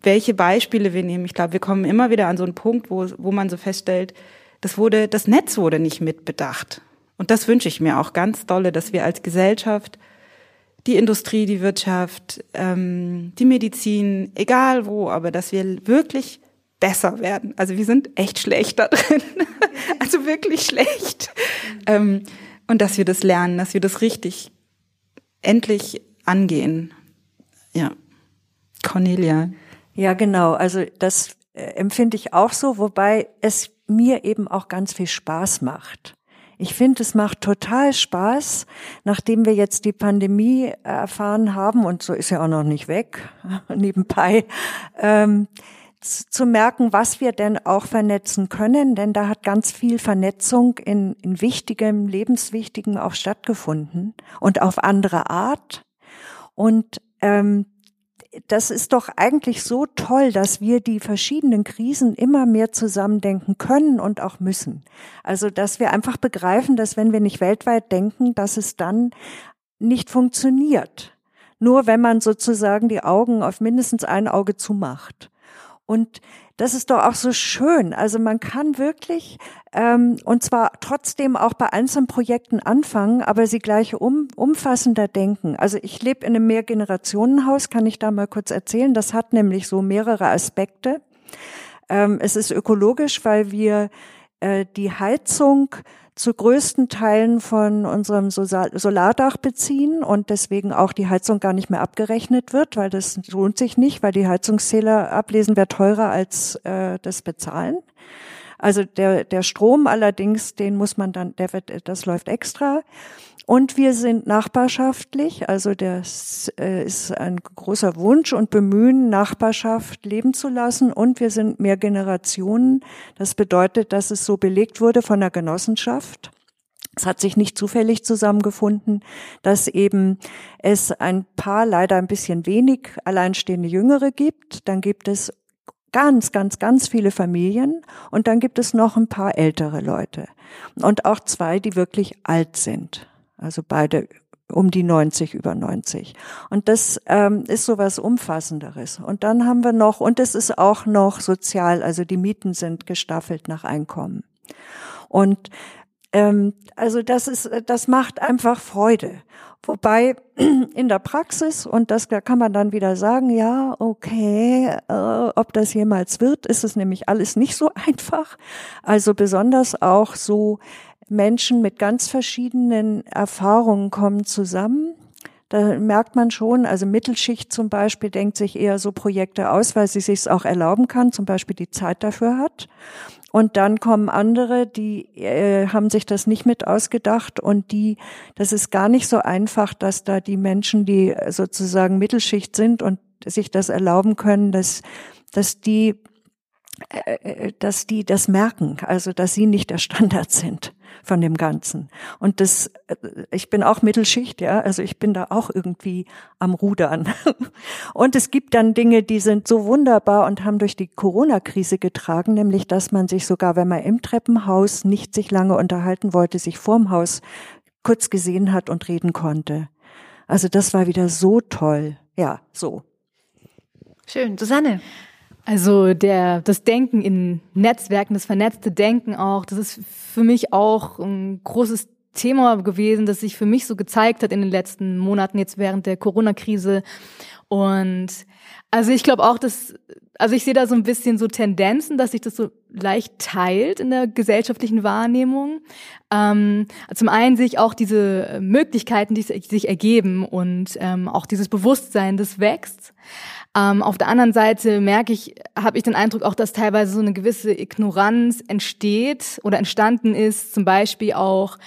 S4: welche Beispiele wir nehmen, ich glaube, wir kommen immer wieder an so einen Punkt, wo, wo man so feststellt, das wurde, das Netz wurde nicht mitbedacht. Und das wünsche ich mir auch ganz dolle, dass wir als Gesellschaft, die Industrie, die Wirtschaft, ähm, die Medizin, egal wo, aber dass wir wirklich besser werden. Also wir sind echt schlecht da drin. also wirklich schlecht. Ähm, und dass wir das lernen, dass wir das richtig endlich angehen. Ja. Cornelia.
S6: Ja, genau. Also das äh, empfinde ich auch so, wobei es mir eben auch ganz viel Spaß macht. Ich finde, es macht total Spaß, nachdem wir jetzt die Pandemie erfahren haben, und so ist ja auch noch nicht weg, nebenbei, ähm, zu merken, was wir denn auch vernetzen können, denn da hat ganz viel Vernetzung in, in wichtigem, lebenswichtigem auch stattgefunden und auf andere Art. Und ähm, das ist doch eigentlich so toll, dass wir die verschiedenen Krisen immer mehr zusammendenken können und auch müssen. Also, dass wir einfach begreifen, dass wenn wir nicht weltweit denken, dass es dann nicht funktioniert. Nur wenn man sozusagen die Augen auf mindestens ein Auge zumacht. Und das ist doch auch so schön. Also man kann wirklich, ähm, und zwar trotzdem auch bei einzelnen Projekten anfangen, aber sie gleich um, umfassender denken. Also ich lebe in einem Mehrgenerationenhaus, kann ich da mal kurz erzählen. Das hat nämlich so mehrere Aspekte. Ähm, es ist ökologisch, weil wir äh, die Heizung zu größten Teilen von unserem Solardach beziehen und deswegen auch die Heizung gar nicht mehr abgerechnet wird, weil das lohnt sich nicht, weil die Heizungszähler ablesen wäre teurer als äh, das Bezahlen. Also der, der Strom allerdings, den muss man dann, der wird, das läuft extra. Und wir sind nachbarschaftlich, also das äh, ist ein großer Wunsch und Bemühen, Nachbarschaft leben zu lassen. Und wir sind mehr Generationen. Das bedeutet, dass es so belegt wurde von der Genossenschaft. Es hat sich nicht zufällig zusammengefunden, dass eben es ein paar, leider ein bisschen wenig alleinstehende Jüngere gibt. Dann gibt es ganz, ganz, ganz viele Familien und dann gibt es noch ein paar ältere Leute und auch zwei, die wirklich alt sind. Also beide um die 90, über 90. Und das ähm, ist so was Umfassenderes. Und dann haben wir noch, und es ist auch noch sozial, also die Mieten sind gestaffelt nach Einkommen. Und ähm, also das ist, das macht einfach Freude. Wobei in der Praxis, und das da kann man dann wieder sagen, ja, okay, äh, ob das jemals wird, ist es nämlich alles nicht so einfach. Also besonders auch so Menschen mit ganz verschiedenen Erfahrungen kommen zusammen. Da merkt man schon, also Mittelschicht zum Beispiel denkt sich eher so Projekte aus, weil sie sich auch erlauben kann, zum Beispiel die Zeit dafür hat. Und dann kommen andere, die äh, haben sich das nicht mit ausgedacht und die, das ist gar nicht so einfach, dass da die Menschen, die sozusagen Mittelschicht sind und sich das erlauben können, dass, dass die, dass die das merken, also dass sie nicht der Standard sind von dem Ganzen. Und das, äh, ich bin auch Mittelschicht, ja, also ich bin da auch irgendwie am Rudern. Und es gibt dann Dinge, die sind so wunderbar und haben durch die Corona-Krise getragen, nämlich, dass man sich sogar, wenn man im Treppenhaus nicht sich lange unterhalten wollte, sich vorm Haus kurz gesehen hat und reden konnte. Also das war wieder so toll. Ja, so.
S2: Schön. Susanne.
S3: Also der, das Denken in Netzwerken, das vernetzte Denken auch, das ist für mich auch ein großes Thema gewesen, das sich für mich so gezeigt hat in den letzten Monaten, jetzt während der Corona-Krise. Und also ich glaube auch, dass, also ich sehe da so ein bisschen so Tendenzen, dass sich das so leicht teilt in der gesellschaftlichen Wahrnehmung. Ähm, zum einen sich auch diese Möglichkeiten, die sich ergeben und ähm, auch dieses Bewusstsein, das wächst. Ähm, auf der anderen Seite merke ich, habe ich den Eindruck auch, dass teilweise so eine gewisse Ignoranz entsteht oder entstanden ist, zum Beispiel auch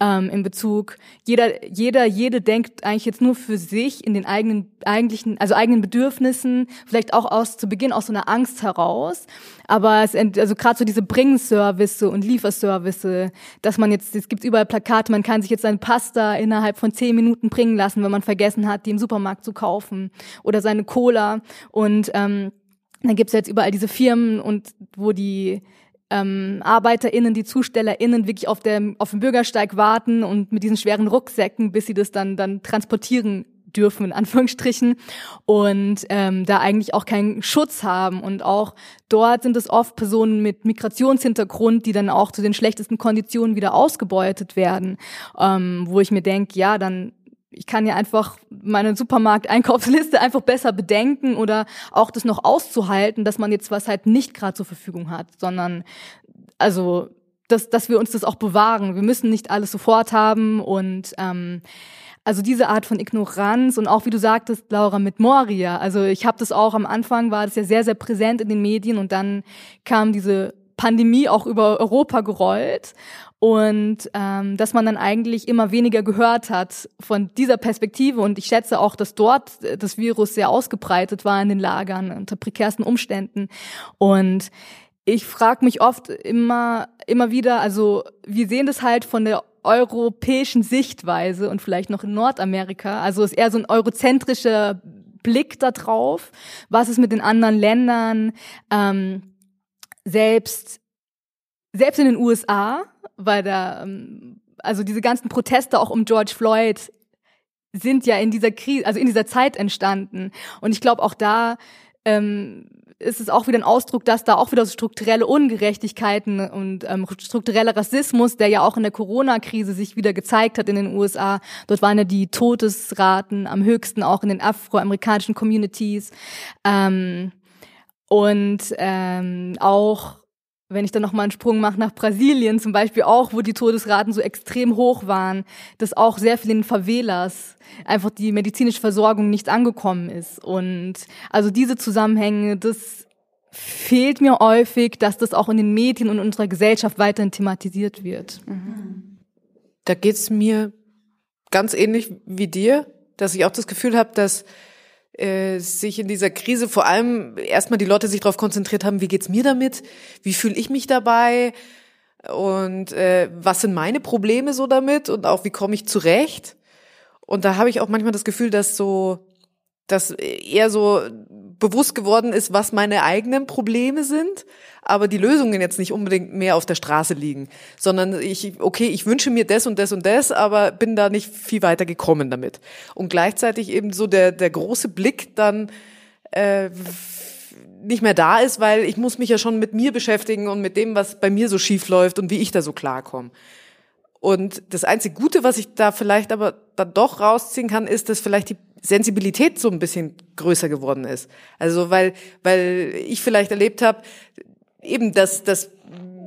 S3: ähm, in Bezug, jeder, jeder, jede denkt eigentlich jetzt nur für sich in den eigenen, eigentlichen, also eigenen Bedürfnissen, vielleicht auch aus zu Beginn aus so einer Angst heraus. Aber es, also gerade so diese Bringservice und Lieferservice, dass man jetzt, es gibt überall Plakate, man kann sich jetzt seine Pasta innerhalb von zehn Minuten bringen lassen, wenn man vergessen hat, die im Supermarkt zu kaufen oder seine Cola und ähm, dann gibt's jetzt überall diese Firmen und wo die ähm, ArbeiterInnen, die ZustellerInnen wirklich auf dem, auf dem Bürgersteig warten und mit diesen schweren Rucksäcken, bis sie das dann, dann transportieren dürfen, in Anführungsstrichen, und ähm, da eigentlich auch keinen Schutz haben. Und auch dort sind es oft Personen mit Migrationshintergrund, die dann auch zu den schlechtesten Konditionen wieder ausgebeutet werden, ähm, wo ich mir denke, ja, dann ich kann ja einfach meine Supermarkteinkaufsliste einfach besser bedenken oder auch das noch auszuhalten, dass man jetzt was halt nicht gerade zur Verfügung hat, sondern also dass, dass wir uns das auch bewahren. Wir müssen nicht alles sofort haben und ähm, also diese Art von Ignoranz und auch wie du sagtest, Laura, mit Moria. Also ich habe das auch am Anfang war das ja sehr, sehr präsent in den Medien und dann kam diese Pandemie auch über Europa gerollt und ähm, dass man dann eigentlich immer weniger gehört hat von dieser Perspektive. Und ich schätze auch, dass dort das Virus sehr ausgebreitet war in den Lagern unter prekärsten Umständen. Und ich frage mich oft immer immer wieder, also wir sehen das halt von der europäischen Sichtweise und vielleicht noch in Nordamerika, also ist eher so ein eurozentrischer Blick da drauf, was ist mit den anderen Ländern ähm, selbst selbst in den USA, weil da, ähm, also diese ganzen Proteste auch um George Floyd sind ja in dieser Krise, also in dieser Zeit entstanden. Und ich glaube, auch da ähm, ist es auch wieder ein Ausdruck, dass da auch wieder so strukturelle Ungerechtigkeiten und ähm, struktureller Rassismus, der ja auch in der Corona-Krise sich wieder gezeigt hat in den USA. Dort waren ja die Todesraten am höchsten, auch in den afroamerikanischen Communities. Ähm, und ähm, auch wenn ich dann nochmal einen Sprung mache nach Brasilien zum Beispiel auch, wo die Todesraten so extrem hoch waren, dass auch sehr vielen Favelas einfach die medizinische Versorgung nicht angekommen ist. Und also diese Zusammenhänge, das fehlt mir häufig, dass das auch in den Medien und in unserer Gesellschaft weiterhin thematisiert wird.
S5: Da geht's mir ganz ähnlich wie dir, dass ich auch das Gefühl habe, dass äh, sich in dieser Krise vor allem erstmal die Leute sich darauf konzentriert haben, wie geht's mir damit, wie fühle ich mich dabei? Und äh, was sind meine Probleme so damit? Und auch wie komme ich zurecht. Und da habe ich auch manchmal das Gefühl, dass so, dass eher so bewusst geworden ist, was meine eigenen Probleme sind, aber die Lösungen jetzt nicht unbedingt mehr auf der Straße liegen, sondern ich, okay, ich wünsche mir das und das und das, aber bin da nicht viel weiter gekommen damit. Und gleichzeitig eben so der, der große Blick dann äh, nicht mehr da ist, weil ich muss mich ja schon mit mir beschäftigen und mit dem, was bei mir so schief läuft und wie ich da so klarkomme. Und das einzige Gute, was ich da vielleicht aber dann doch rausziehen kann, ist, dass vielleicht die Sensibilität so ein bisschen größer geworden ist. Also weil, weil ich vielleicht erlebt habe, eben, dass, dass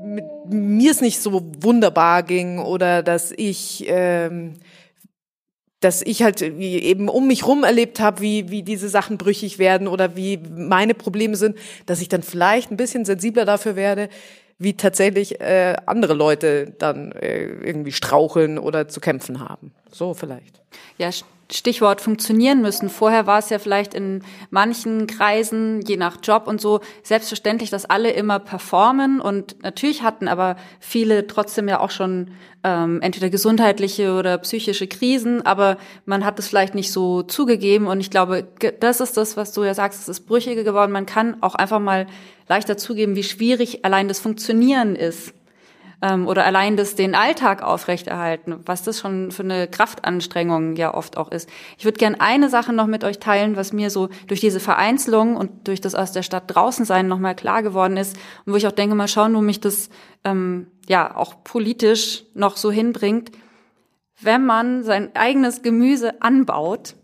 S5: mit mir es nicht so wunderbar ging oder dass ich ähm, dass ich halt eben um mich rum erlebt habe, wie, wie diese Sachen brüchig werden oder wie meine Probleme sind, dass ich dann vielleicht ein bisschen sensibler dafür werde, wie tatsächlich äh, andere Leute dann äh, irgendwie straucheln oder zu kämpfen haben. So vielleicht.
S1: Ja, Stichwort funktionieren müssen. Vorher war es ja vielleicht in manchen Kreisen, je nach Job und so, selbstverständlich, dass alle immer performen. Und natürlich hatten aber viele trotzdem ja auch schon ähm, entweder gesundheitliche oder psychische Krisen, aber man hat es vielleicht nicht so zugegeben. Und ich glaube, das ist das, was du ja sagst, es ist brüchiger geworden. Man kann auch einfach mal leichter zugeben, wie schwierig allein das Funktionieren ist ähm, oder allein das den Alltag aufrechterhalten, was das schon für eine Kraftanstrengung ja oft auch ist. Ich würde gern eine Sache noch mit euch teilen, was mir so durch diese Vereinzelung und durch das aus der Stadt draußen sein nochmal klar geworden ist und wo ich auch denke, mal schauen, wo mich das ähm, ja auch politisch noch so hinbringt. Wenn man sein eigenes Gemüse anbaut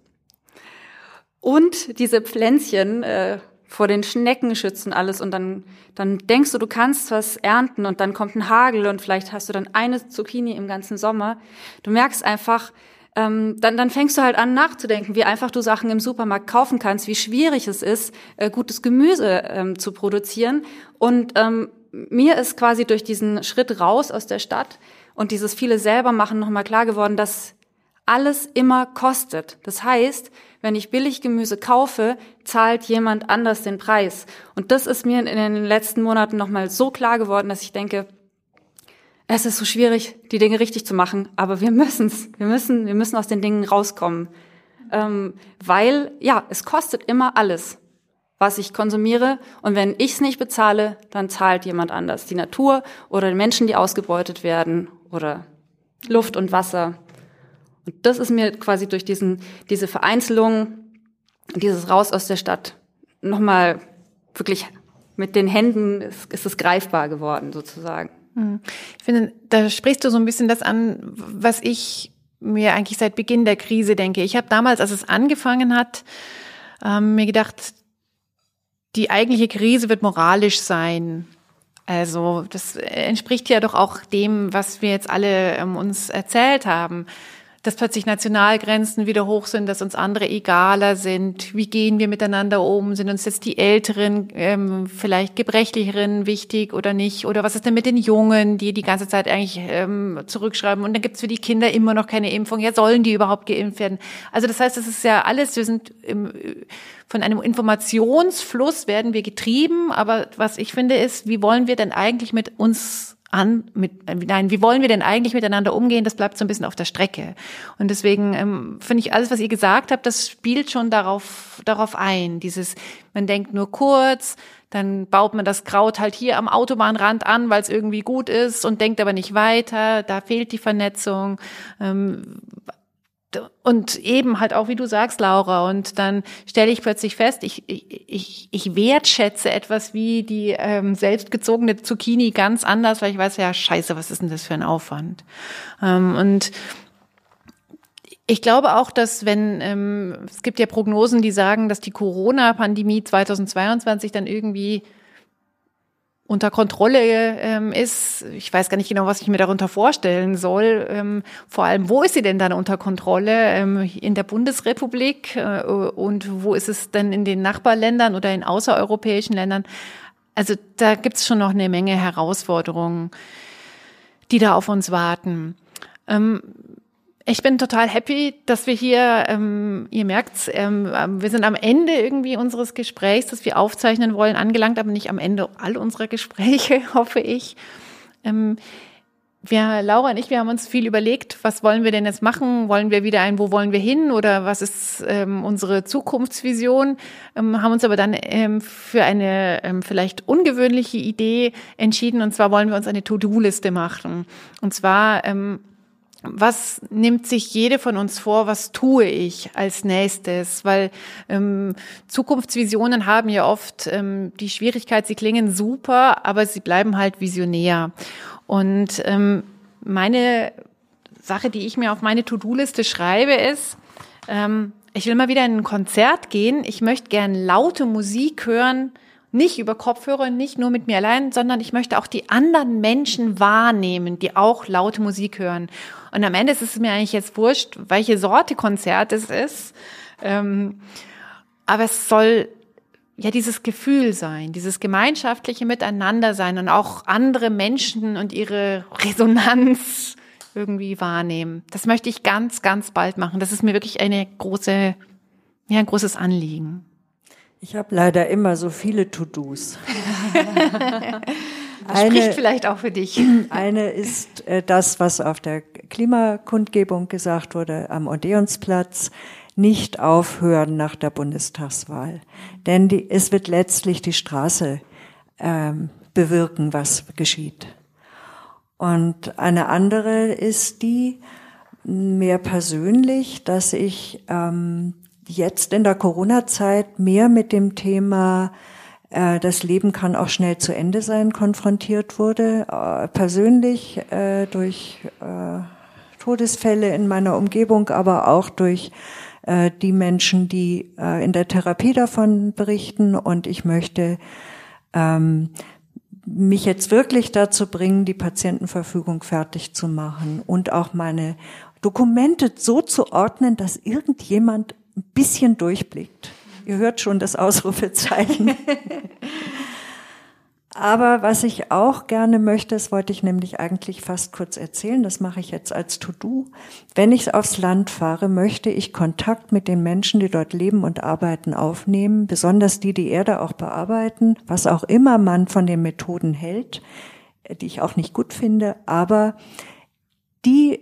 S1: und diese Pflänzchen äh, vor den Schnecken schützen alles und dann, dann denkst du, du kannst was ernten und dann kommt ein Hagel und vielleicht hast du dann eine Zucchini im ganzen Sommer. Du merkst einfach, ähm, dann, dann fängst du halt an nachzudenken, wie einfach du Sachen im Supermarkt kaufen kannst, wie schwierig es ist, äh, gutes Gemüse ähm, zu produzieren. Und ähm, mir ist quasi durch diesen Schritt raus aus der Stadt und dieses viele selber machen nochmal klar geworden, dass alles immer kostet. Das heißt, wenn ich billig Gemüse kaufe, zahlt jemand anders den Preis. Und das ist mir in den letzten Monaten nochmal so klar geworden, dass ich denke, es ist so schwierig, die Dinge richtig zu machen, aber wir müssen's. Wir müssen, wir müssen aus den Dingen rauskommen. Ähm, weil, ja, es kostet immer alles, was ich konsumiere. Und wenn ich's nicht bezahle, dann zahlt jemand anders. Die Natur oder die Menschen, die ausgebeutet werden oder Luft und Wasser. Und das ist mir quasi durch diesen, diese Vereinzelung, dieses Raus aus der Stadt nochmal wirklich mit den Händen ist, ist es greifbar geworden, sozusagen.
S2: Hm. Ich finde, da sprichst du so ein bisschen das an, was ich mir eigentlich seit Beginn der Krise denke. Ich habe damals, als es angefangen hat, ähm, mir gedacht, die eigentliche Krise wird moralisch sein. Also das entspricht ja doch auch dem, was wir jetzt alle ähm, uns erzählt haben dass plötzlich Nationalgrenzen wieder hoch sind, dass uns andere egaler sind. Wie gehen wir miteinander um? Sind uns jetzt die Älteren, ähm, vielleicht Gebrechlicheren wichtig oder nicht? Oder was ist denn mit den Jungen, die die ganze Zeit eigentlich ähm, zurückschreiben? Und dann gibt's für die Kinder immer noch keine Impfung. Ja, sollen die überhaupt geimpft werden? Also das heißt, das ist ja alles, wir sind im, von einem Informationsfluss werden wir getrieben. Aber was ich finde ist, wie wollen wir denn eigentlich mit uns an, mit, nein, wie wollen wir denn eigentlich miteinander umgehen? Das bleibt so ein bisschen auf der Strecke. Und deswegen ähm, finde ich alles, was ihr gesagt habt, das spielt schon darauf, darauf ein. Dieses, man denkt nur kurz, dann baut man das Kraut halt hier am Autobahnrand an, weil es irgendwie gut ist und denkt aber nicht weiter. Da fehlt die Vernetzung. Ähm, und eben halt auch, wie du sagst, Laura, und dann stelle ich plötzlich fest, ich, ich, ich wertschätze etwas wie die ähm, selbstgezogene Zucchini ganz anders, weil ich weiß, ja, scheiße, was ist denn das für ein Aufwand? Ähm, und ich glaube auch, dass wenn, ähm, es gibt ja Prognosen, die sagen, dass die Corona-Pandemie 2022 dann irgendwie unter Kontrolle ähm, ist. Ich weiß gar nicht genau, was ich mir darunter vorstellen soll. Ähm, vor allem, wo ist sie denn dann unter Kontrolle? Ähm, in der Bundesrepublik äh, und wo ist es denn in den Nachbarländern oder in außereuropäischen Ländern? Also da gibt's schon noch eine Menge Herausforderungen, die da auf uns warten. Ähm, ich bin total happy, dass wir hier, ähm, ihr merkt's, ähm, ähm, wir sind am Ende irgendwie unseres Gesprächs, das wir aufzeichnen wollen, angelangt, aber nicht am Ende all unserer Gespräche, hoffe ich. Ähm, wir, Laura und ich, wir haben uns viel überlegt, was wollen wir denn jetzt machen? Wollen wir wieder ein, wo wollen wir hin? Oder was ist ähm, unsere Zukunftsvision? Ähm, haben uns aber dann ähm, für eine ähm, vielleicht ungewöhnliche Idee entschieden. Und zwar wollen wir uns eine To-Do-Liste machen. Und zwar ähm, was nimmt sich jede von uns vor, was tue ich als nächstes? Weil ähm, Zukunftsvisionen haben ja oft ähm, die Schwierigkeit, sie klingen super, aber sie bleiben halt visionär. Und ähm, meine Sache, die ich mir auf meine To-Do-Liste schreibe, ist, ähm, ich will mal wieder in ein Konzert gehen. Ich möchte gern laute Musik hören, nicht über Kopfhörer, nicht nur mit mir allein, sondern ich möchte auch die anderen Menschen wahrnehmen, die auch laute Musik hören. Und am Ende ist es mir eigentlich jetzt wurscht, welche Sorte Konzert es ist. Ähm, aber es soll ja dieses Gefühl sein, dieses gemeinschaftliche Miteinander sein und auch andere Menschen und ihre Resonanz irgendwie wahrnehmen. Das möchte ich ganz, ganz bald machen. Das ist mir wirklich eine große, ja, ein großes Anliegen.
S6: Ich habe leider immer so viele To-Dos.
S2: Das eine, spricht vielleicht auch für dich.
S6: Eine ist äh, das, was auf der Klimakundgebung gesagt wurde am Odeonsplatz, nicht aufhören nach der Bundestagswahl. Denn die, es wird letztlich die Straße ähm, bewirken, was geschieht. Und eine andere ist die, mehr persönlich, dass ich ähm, jetzt in der Corona-Zeit mehr mit dem Thema äh, das Leben kann auch schnell zu Ende sein, konfrontiert wurde, äh, persönlich äh, durch Todesfälle in meiner Umgebung, aber auch durch äh, die Menschen, die äh, in der Therapie davon berichten. Und ich möchte ähm, mich jetzt wirklich dazu bringen, die Patientenverfügung fertig zu machen und auch meine Dokumente so zu ordnen, dass irgendjemand ein bisschen durchblickt. Ihr hört schon das Ausrufezeichen. Aber was ich auch gerne möchte, das wollte ich nämlich eigentlich fast kurz erzählen, das mache ich jetzt als To-Do. Wenn ich aufs Land fahre, möchte ich Kontakt mit den Menschen, die dort leben und arbeiten, aufnehmen, besonders die, die Erde auch bearbeiten, was auch immer man von den Methoden hält, die ich auch nicht gut finde, aber die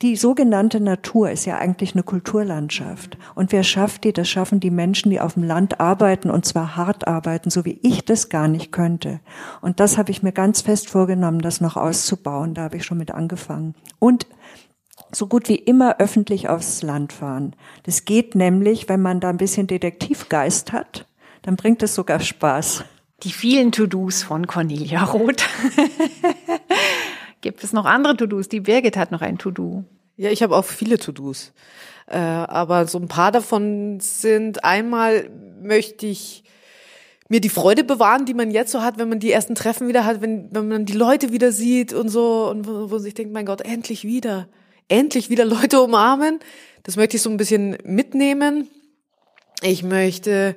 S6: die sogenannte Natur ist ja eigentlich eine Kulturlandschaft. Und wer schafft die? Das schaffen die Menschen, die auf dem Land arbeiten und zwar hart arbeiten, so wie ich das gar nicht könnte. Und das habe ich mir ganz fest vorgenommen, das noch auszubauen. Da habe ich schon mit angefangen. Und so gut wie immer öffentlich aufs Land fahren. Das geht nämlich, wenn man da ein bisschen Detektivgeist hat, dann bringt es sogar Spaß.
S2: Die vielen To-Dos von Cornelia Roth. Gibt es noch andere To-Dos? Die Birgit hat noch ein To-Do.
S5: Ja, ich habe auch viele To-Dos. Äh, aber so ein paar davon sind einmal möchte ich mir die Freude bewahren, die man jetzt so hat, wenn man die ersten Treffen wieder hat, wenn, wenn man die Leute wieder sieht und so und wo, wo sich denkt, mein Gott, endlich wieder, endlich wieder Leute umarmen. Das möchte ich so ein bisschen mitnehmen. Ich möchte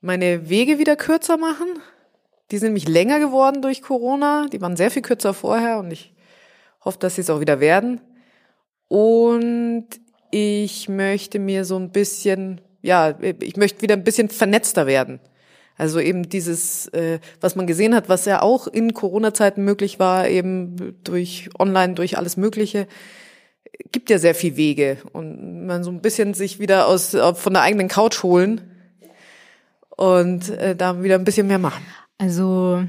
S5: meine Wege wieder kürzer machen. Die sind nämlich länger geworden durch Corona. Die waren sehr viel kürzer vorher und ich hoffe, dass sie es auch wieder werden. Und ich möchte mir so ein bisschen, ja, ich möchte wieder ein bisschen vernetzter werden. Also eben dieses, äh, was man gesehen hat, was ja auch in Corona-Zeiten möglich war, eben durch Online, durch alles Mögliche, gibt ja sehr viel Wege und man so ein bisschen sich wieder aus von der eigenen Couch holen und äh, da wieder ein bisschen mehr machen.
S3: Also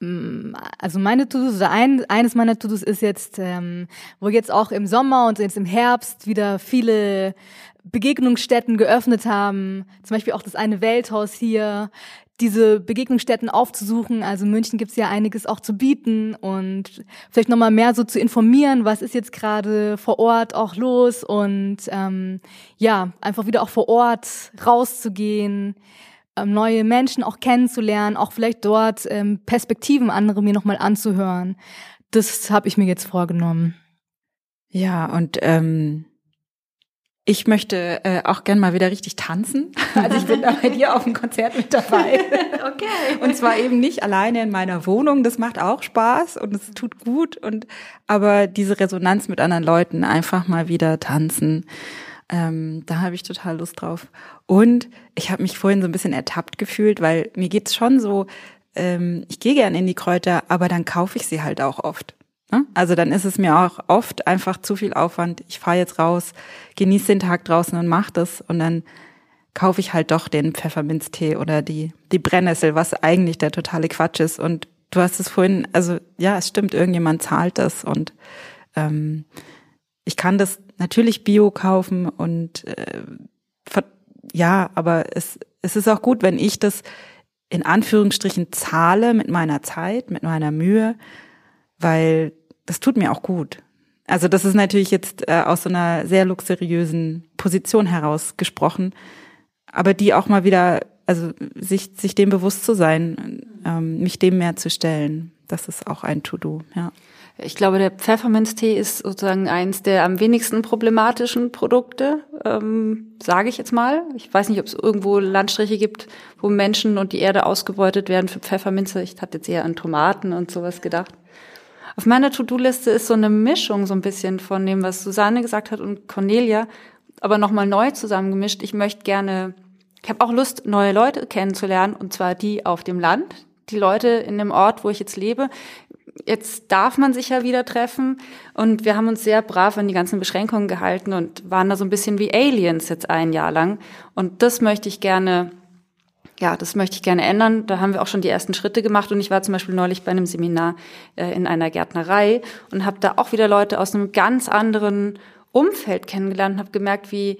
S3: mm, also meine To-Dos oder ein, eines meiner To-Dos ist jetzt, ähm, wo jetzt auch im Sommer und jetzt im Herbst wieder viele Begegnungsstätten geöffnet haben, zum Beispiel auch das eine Welthaus hier, diese Begegnungsstätten aufzusuchen. Also München gibt's ja einiges auch zu bieten und vielleicht nochmal mehr so zu informieren, was ist jetzt gerade vor Ort auch los und ähm, ja, einfach wieder auch vor Ort rauszugehen, neue Menschen auch kennenzulernen, auch vielleicht dort ähm, Perspektiven andere mir nochmal anzuhören. Das habe ich mir jetzt vorgenommen.
S4: Ja, und ähm, ich möchte äh, auch gern mal wieder richtig tanzen. Also ich bin da bei dir auf dem Konzert mit dabei. okay. Und zwar eben nicht alleine in meiner Wohnung. Das macht auch Spaß und es tut gut. Und aber diese Resonanz mit anderen Leuten, einfach mal wieder tanzen. Ähm, da habe ich total Lust drauf. Und ich habe mich vorhin so ein bisschen ertappt gefühlt, weil mir geht's schon so, ähm, ich gehe gern in die Kräuter, aber dann kaufe ich sie halt auch oft. Ne? Also dann ist es mir auch oft einfach zu viel Aufwand. Ich fahre jetzt raus, genieße den Tag draußen und mach das und dann kaufe ich halt doch den Pfefferminztee oder die, die Brennnessel, was eigentlich der totale Quatsch ist. Und du hast es vorhin, also ja, es stimmt, irgendjemand zahlt das und ähm, ich kann das natürlich Bio kaufen und äh, ja, aber es, es ist auch gut, wenn ich das in Anführungsstrichen zahle mit meiner Zeit, mit meiner Mühe, weil das tut mir auch gut. Also das ist natürlich jetzt äh, aus so einer sehr luxuriösen Position heraus gesprochen, aber die auch mal wieder, also sich, sich dem bewusst zu sein, ähm, mich dem mehr zu stellen, das ist auch ein To-Do, ja.
S1: Ich glaube, der Pfefferminztee ist sozusagen eins der am wenigsten problematischen Produkte, ähm, sage ich jetzt mal. Ich weiß nicht, ob es irgendwo Landstriche gibt, wo Menschen und die Erde ausgebeutet werden für Pfefferminze. Ich hatte jetzt eher an Tomaten und sowas gedacht. Auf meiner To-Do-Liste ist so eine Mischung so ein bisschen von dem, was Susanne gesagt hat und Cornelia, aber nochmal neu zusammengemischt. Ich möchte gerne, ich habe auch Lust, neue Leute kennenzulernen, und zwar die auf dem Land, die Leute in dem Ort, wo ich jetzt lebe jetzt darf man sich ja wieder treffen und wir haben uns sehr brav an die ganzen Beschränkungen gehalten und waren da so ein bisschen wie Aliens jetzt ein Jahr lang. Und das möchte ich gerne, ja, das möchte ich gerne ändern. Da haben wir auch schon die ersten Schritte gemacht und ich war zum Beispiel neulich bei einem Seminar äh, in einer Gärtnerei und habe da auch wieder Leute aus einem ganz anderen Umfeld kennengelernt und habe gemerkt, wie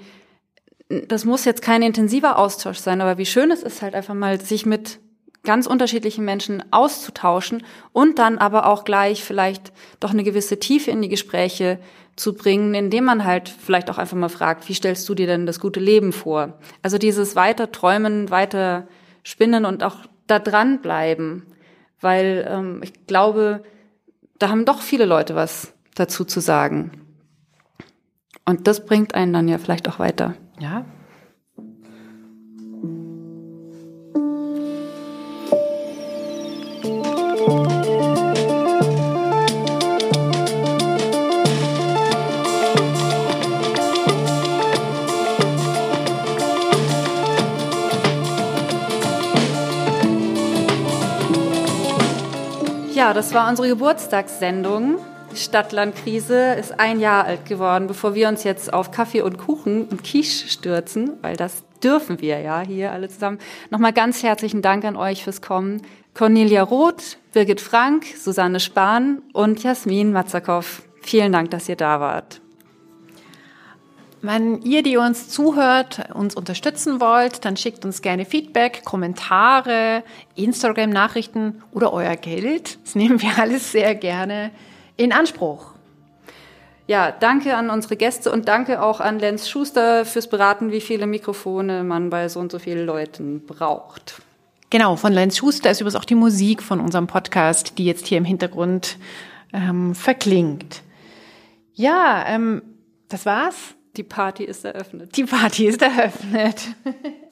S1: das muss jetzt kein intensiver Austausch sein, aber wie schön es ist halt einfach mal, sich mit ganz unterschiedlichen Menschen auszutauschen und dann aber auch gleich vielleicht doch eine gewisse Tiefe in die Gespräche zu bringen, indem man halt vielleicht auch einfach mal fragt, wie stellst du dir denn das gute Leben vor? Also dieses weiter träumen, weiter spinnen und auch da dranbleiben, weil ähm, ich glaube, da haben doch viele Leute was dazu zu sagen. Und das bringt einen dann ja vielleicht auch weiter.
S2: Ja,
S1: Ja, das war unsere Geburtstagssendung. Stadtlandkrise ist ein Jahr alt geworden, bevor wir uns jetzt auf Kaffee und Kuchen und Quiche stürzen, weil das dürfen wir ja hier alle zusammen. Nochmal ganz herzlichen Dank an euch fürs Kommen. Cornelia Roth, Birgit Frank, Susanne Spahn und Jasmin Matzakow. Vielen Dank, dass ihr da wart.
S2: Wenn ihr, die uns zuhört, uns unterstützen wollt, dann schickt uns gerne Feedback, Kommentare, Instagram-Nachrichten oder euer Geld. Das nehmen wir alles sehr gerne in Anspruch.
S1: Ja, danke an unsere Gäste und danke auch an Lenz Schuster fürs Beraten, wie viele Mikrofone man bei so und so vielen Leuten braucht.
S2: Genau, von Lenz Schuster ist übrigens auch die Musik von unserem Podcast, die jetzt hier im Hintergrund ähm, verklingt. Ja, ähm, das war's.
S1: Die Party ist eröffnet.
S2: Die Party ist eröffnet.